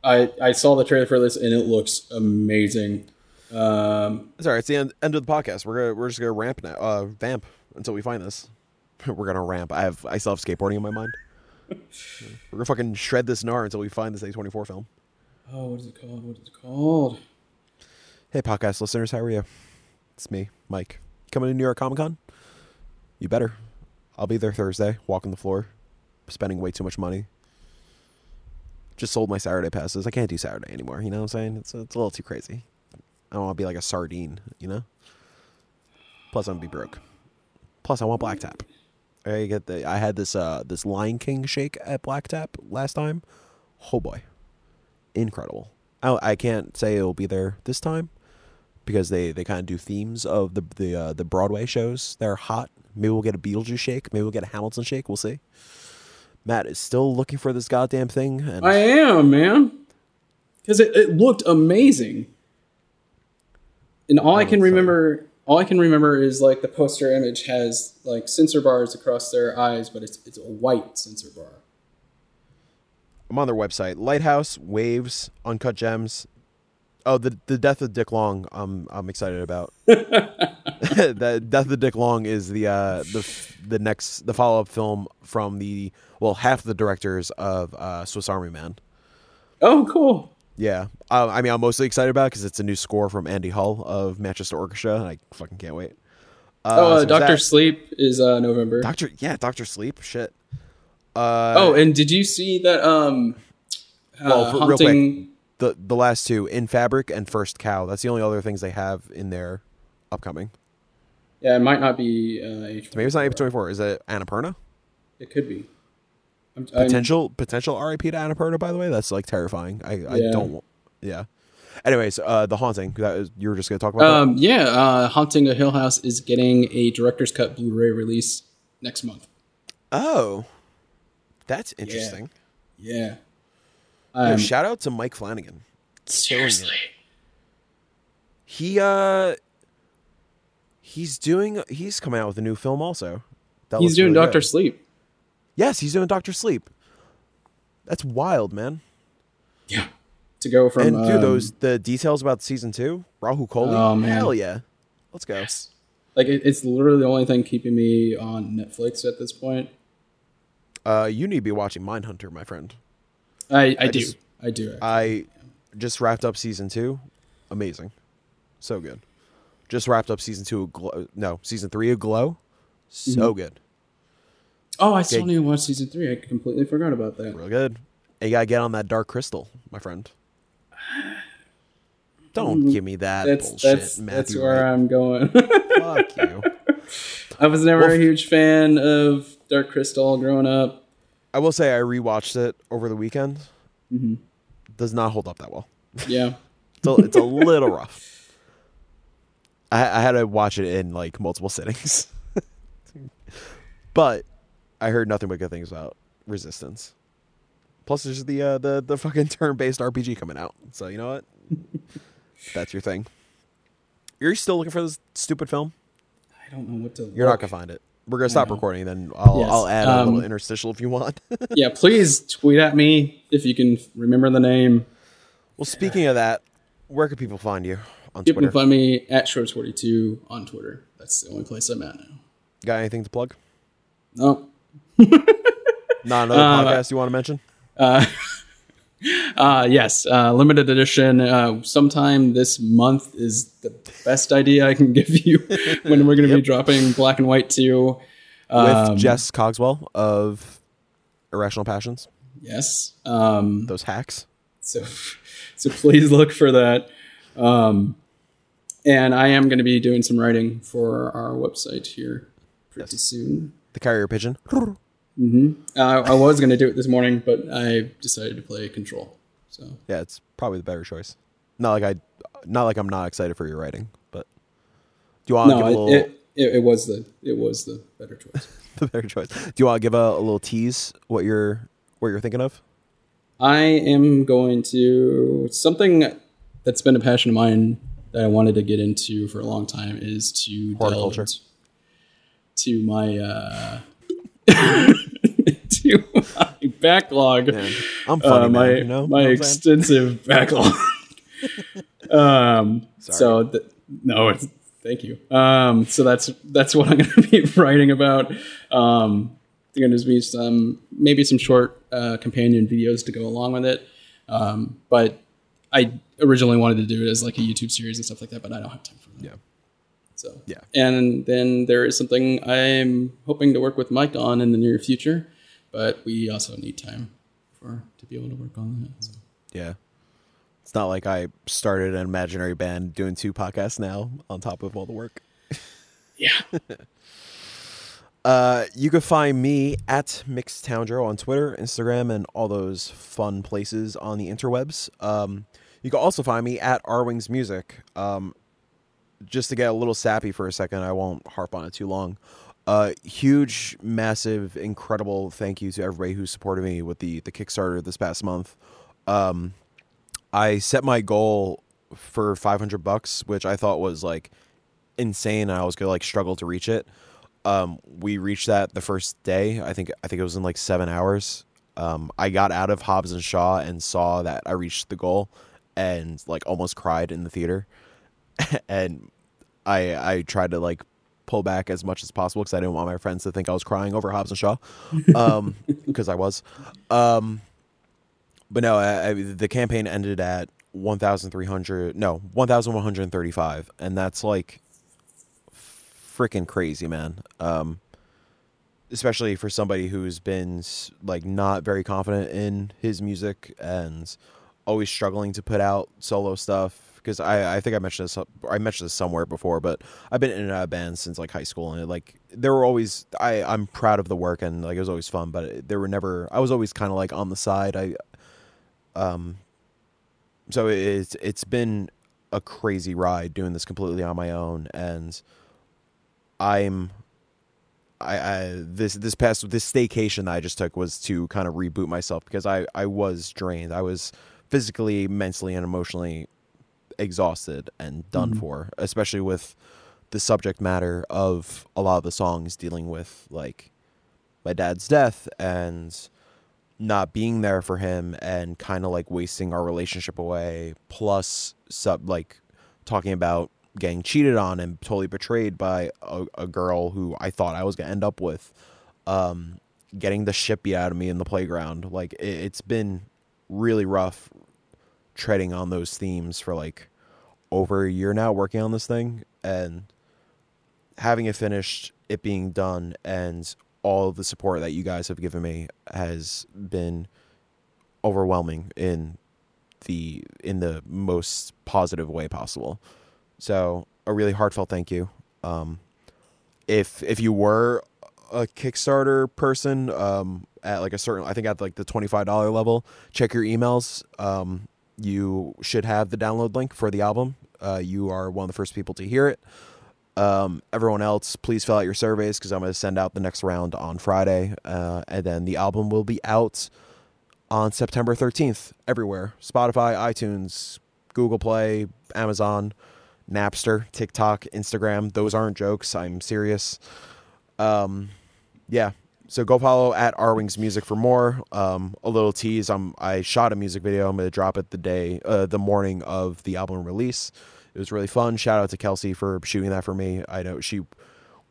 I I saw the trailer for this and it looks amazing. Um, Sorry, it's the end, end of the podcast. We're gonna we're just gonna ramp now, uh, vamp until we find this. [laughs] we're gonna ramp. I have I still have skateboarding in my mind. [laughs] we're gonna fucking shred this gnar until we find this A24 film. oh, what is it called? What is it called? Hey, podcast listeners, how are you? It's me, Mike. Coming to New York Comic Con? You better. I'll be there Thursday, walking the floor, spending way too much money. Just sold my Saturday passes. I can't do Saturday anymore. You know what I'm saying? It's it's a little too crazy. I don't want to be like a sardine. You know. Plus, I'm gonna be broke. Plus, I want Black Tap. I get the. I had this uh this Lion King shake at Black Tap last time. Oh boy, incredible. I I can't say it'll be there this time because they they kind of do themes of the the uh, the Broadway shows. They're hot. Maybe we'll get a Beetlejuice shake. Maybe we'll get a Hamilton shake. We'll see. Matt is still looking for this goddamn thing, and I am, man. Because it, it looked amazing. And all I, can excited. remember all I can remember is like the poster image has like sensor bars across their eyes, but it's it's a white sensor bar. I'm on their website. Lighthouse, Waves, Uncut Gems. Oh, the the Death of Dick Long. I'm I'm excited about. [laughs] [laughs] the Death of Dick Long is the uh the the next the follow up film from the well half the directors of uh, Swiss Army Man. Oh, cool. Yeah, uh, I mean I'm mostly excited about because it's a new score from Andy Hull of Manchester Orchestra. And I fucking can't wait. Uh, oh, uh, so Doctor that- Sleep is uh, November. Doctor, yeah, Doctor Sleep. Shit. Uh, oh, and did you see that? Um, Well, for- real quick, the the last two in Fabric and First Cow. That's the only other things they have in their upcoming. Yeah, it might not be uh, H. Maybe it's not April 24. Is it Annapurna? It could be. I'm, I'm- Potential potential RIP to Annapurna. By the way, that's like terrifying. I, I don't. Yeah. Anyways, uh, the haunting. That is, you were just gonna talk about. Um, yeah, uh, Haunting a Hill House is getting a director's cut Blu-ray release next month. Oh, that's interesting. Yeah. Yo, Um, shout out to Mike Flanagan. seriously. He uh, he's doing. He's coming out with a new film also. That He's doing really Doctor good. Sleep. Yes, he's doing Doctor Sleep. That's wild, man. Yeah. To go from and um, those the details about season two, Rahul Kohli. Oh, man. Hell yeah, let's go. like it, it's literally the only thing keeping me on Netflix at this point. Uh, you need to be watching Mindhunter, my friend. I, I, do. just- I do. I just wrapped up season two. Amazing, so good. Just wrapped up season two. Of Glow. No, season three of Glow. So Mm-hmm. good, oh, I still need to watch season three. I completely forgot about that. real good. And you gotta get on that Dark Crystal, my friend. Don't give me that Mm, That's bullshit, that's Matthew. that's where Wright. I'm going. Fuck you. [laughs] I was never Well, a huge fan of Dark Crystal growing up. I will say I rewatched it over the weekend. Mm-hmm. Does not hold up that well. Yeah. [laughs] It's a, it's a little [laughs] rough. I, I had to watch it in like multiple [laughs] sittings, but I heard nothing but good things about Resistance. Plus, there's the uh, the the fucking turn-based RPG coming out. So you know what? [laughs] That's your thing. You're still looking for this stupid film? I don't know what to. You're not gonna find it. We're gonna stop recording, then I'll Yes, I'll add a um, little interstitial if you want. [laughs] yeah, please tweet at me if you can remember the name. well, speaking of that, where can people find you on You Twitter? can find me at Shibbs42 on Twitter. That's the only place I'm at now. Got anything to plug? No. [laughs] Not another Uh, podcast you want to mention? [laughs] Uh, yes, uh, limited edition. Uh, sometime this month is the best idea I can [laughs] give you when we're going to be dropping Black and White 2. with Um, Jess Cogswell of Irrational Passions. Yes. Um, Those hacks. so, so please look for that. Um, and I am going to be doing some writing for our website here pretty soon. The carrier pigeon. Uh, I was going to do it this morning, but I decided to play Control. So Yeah, it's probably the better choice. Not like I, not like I'm not excited for your writing, but do you want to no, give a it, little it, it, it was the it was the better choice. [laughs] the better choice? Do you want to give a, a little tease what you're what you're thinking of? I am going to something that's been a passion of mine that I wanted to get into for a long time is to delve Horticulture. into- to my uh, [laughs] to my backlog. Man, I'm funny, uh, man. you know, my Know what I'm extensive [laughs] backlog. um, so th- no, it's, thank you. Um, so that's that's what I'm [laughs] going to be writing about. Um, there's going to be some maybe some short uh, companion videos to go along with it. Um, but I originally wanted to do it as like a YouTube series and stuff like that, but I don't have time for that. yeah, So Yeah. and then there is something I'm hoping to work with Mike on in the near future, but we also need time for to be able to work on that. So. yeah. It's not like I started an imaginary band doing two podcasts now on top of all the work. [laughs] Yeah. [laughs] Uh, you can find me at MixTowndrow on Twitter, Instagram, and all those fun places on the interwebs. Um, you can also find me at Arwings Music. Um, just to get a little sappy for a second, I won't harp on it too long. Uh, huge, massive, incredible thank you to everybody who supported me with the the Kickstarter this past month. Um, I set my goal for 500 bucks, which I thought was like insane. I was gonna like struggle to reach it. Um, we reached that the first day. I think I think it was in like seven hours. Um, I got out of Hobbs and Shaw and saw that I reached the goal, and like almost cried in the theater. [laughs] and I I tried to like pull back as much as possible because I didn't want my friends to think I was crying over Hobbs and Shaw, [laughs] um, because I was. Um, but no, I, I, the campaign ended at one thousand three hundred. No, one thousand one hundred thirty-five, and that's like freaking crazy, man. Um, especially for somebody who's been like not very confident in his music and always struggling to put out solo stuff. Because I, I think I mentioned this I mentioned this somewhere before, but I've been in and out of bands since like high school, and it, like there were always I I'm proud of the work and like it was always fun, but it, there were never I was always kind of like on the side. I um so it's it's been a crazy ride doing this completely on my own and I'm I, I this this past this staycation that I just took was to kind of reboot myself because I I was drained. I was physically, mentally, and emotionally exhausted and done for, especially with the subject matter of a lot of the songs dealing with like my dad's death and not being there for him and kind of like wasting our relationship away plus sub like talking about getting cheated on and totally betrayed by a, a girl who I thought I was gonna end up with um getting the shit beat out of me in the playground. Like it, it's been really rough treading on those themes for like over a year now working on this thing and having it finished it being done and all the support that you guys have given me has been overwhelming in the in the most positive way possible. So a really heartfelt thank you. Um if if you were a kickstarter person um at like a certain i think at like the $25 level check your emails um you should have the download link for the album uh you are one of the first people to hear it um, everyone else, please fill out your surveys because I'm going to send out the next round on Friday. Uh, and then the album will be out on September 13th everywhere Spotify, iTunes, Google Play, Amazon, Napster, TikTok, Instagram. Those aren't jokes. I'm serious. Um, yeah. So go follow at Arwings Music for more. Um, a little tease. I'm I shot a music video. I'm gonna drop it the day, uh, the morning of the album release. It was really fun. Shout out to Kelsey for shooting that for me. I know she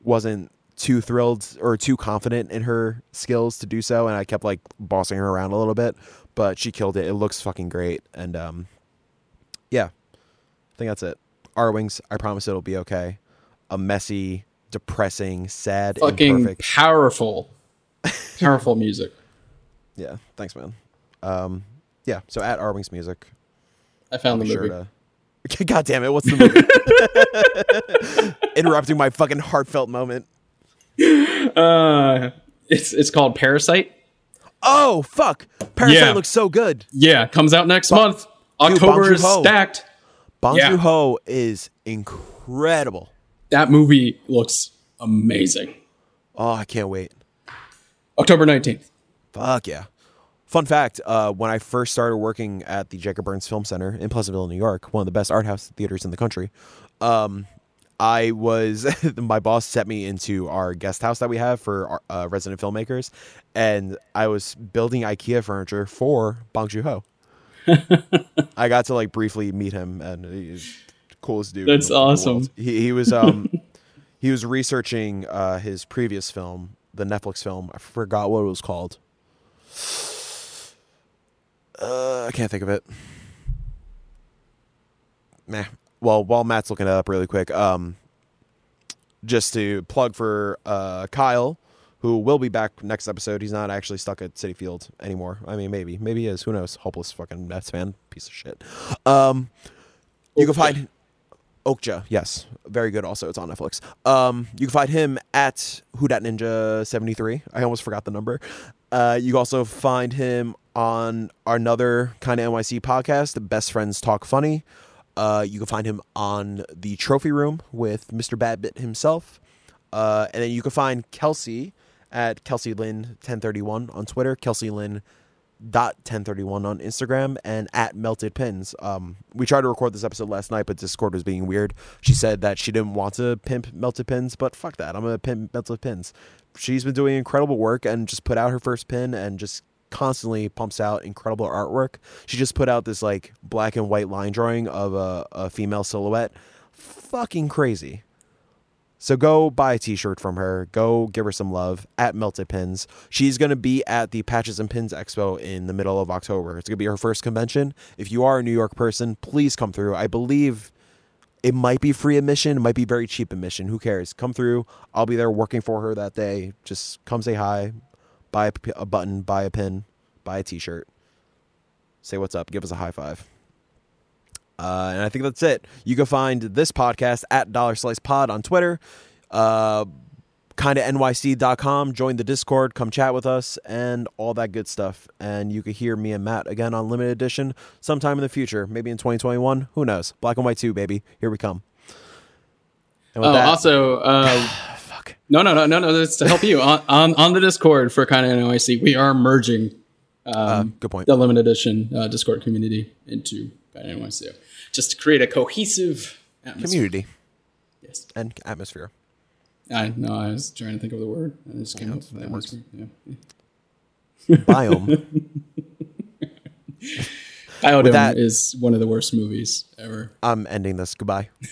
wasn't too thrilled or too confident in her skills to do so, and I kept like bossing her around a little bit, but she killed it. It looks fucking great, and um, yeah, I think that's it. Our wings. I promise it'll be okay. A messy, depressing, sad, Fucking imperfect. powerful, [laughs] powerful music. Yeah, thanks, man. Um, yeah. So at Arwings Music, I found the sure movie. to. [laughs] God damn it! What's the movie? [laughs] Interrupting my fucking heartfelt moment. Uh, it's it's called Parasite. Oh fuck! Parasite Yeah. looks so good. Yeah, comes out next month. October Bong is stacked. Bong Yeah. Joon-ho is incredible. That movie looks amazing. Oh, I can't wait. October nineteenth. Fuck yeah. Fun fact, uh, when I first started working at the Jacob Burns Film Center in Pleasantville, New York, one of the best art house theaters in the country, um, I was, [laughs] my boss set me into our guest house that we have for our, uh, resident filmmakers, and I was building IKEA furniture for Bong Joon-ho. [laughs] I got to like briefly meet him, and he's the coolest dude. That's the- in the awesome. He, he was um, [laughs] he was researching uh, his previous film, the Netflix film. I forgot what it was called. Uh, I can't think of it. Meh. Well, while Matt's looking it up really quick, um, just to plug for uh, Kyle, who will be back next episode. He's not actually stuck at Citi Field anymore. I mean, maybe, maybe he is. Who knows? Hopeless fucking Mets fan, piece of shit. Um, you can find Okja, yes, very good. Also, it's on Netflix. Um, you can find him at Who Dat Ninja seventy three. I almost forgot the number. Uh, you can also find him on another kind of NYC podcast, the Best Friends Talk Funny. Uh, you can find him on the Trophy Room with Mr. Badbit himself. Uh, and then you can find Kelsey at Kelsey Lynn 1031 on Twitter, Kelsey Lynn dot 1031 on Instagram and at melted pins. Um, we tried to record this episode last night, but Discord was being weird. She said that she didn't want to pimp melted pins, but fuck that. I'm gonna pimp melted pins. She's been doing incredible work and just put out her first pin and just constantly pumps out incredible artwork. She just put out this like black and white line drawing of a, a female silhouette. Fucking crazy. So go buy a t-shirt from her. Go give her some love at Melted Pins. She's going to be at the Patches and Pins Expo in the middle of October. It's going to be her first convention. If you are a New York person, please come through. I believe it might be free admission, it might be very cheap admission. Who cares? Come through. I'll be there working for her that day. Just come say hi, buy a, button, buy a pin, buy a t-shirt. Say what's up, give us a high five. Uh, and I think that's it. You can find this podcast at Dollar Slice Pod on Twitter. Uh, Kinda NYC.com join the discord. Come chat with us and all that good stuff. And you could hear me and matt again on limited edition sometime in the future maybe in 2021 who knows? Black and white 2 baby. Here we come. Oh that, also [sighs] uh, fuck. no no no no no that's to help you. On, on on the discord for Kinda NYC we are merging um, uh, good point. the limited edition uh, discord community into Kinda NYC just to create a cohesive atmosphere. community yes and atmosphere I know. I was trying to think of the word. I just came up with that works. Yeah. Biome. [laughs] Biodome that, is one of the worst movies ever. I'm ending this. Goodbye. [laughs]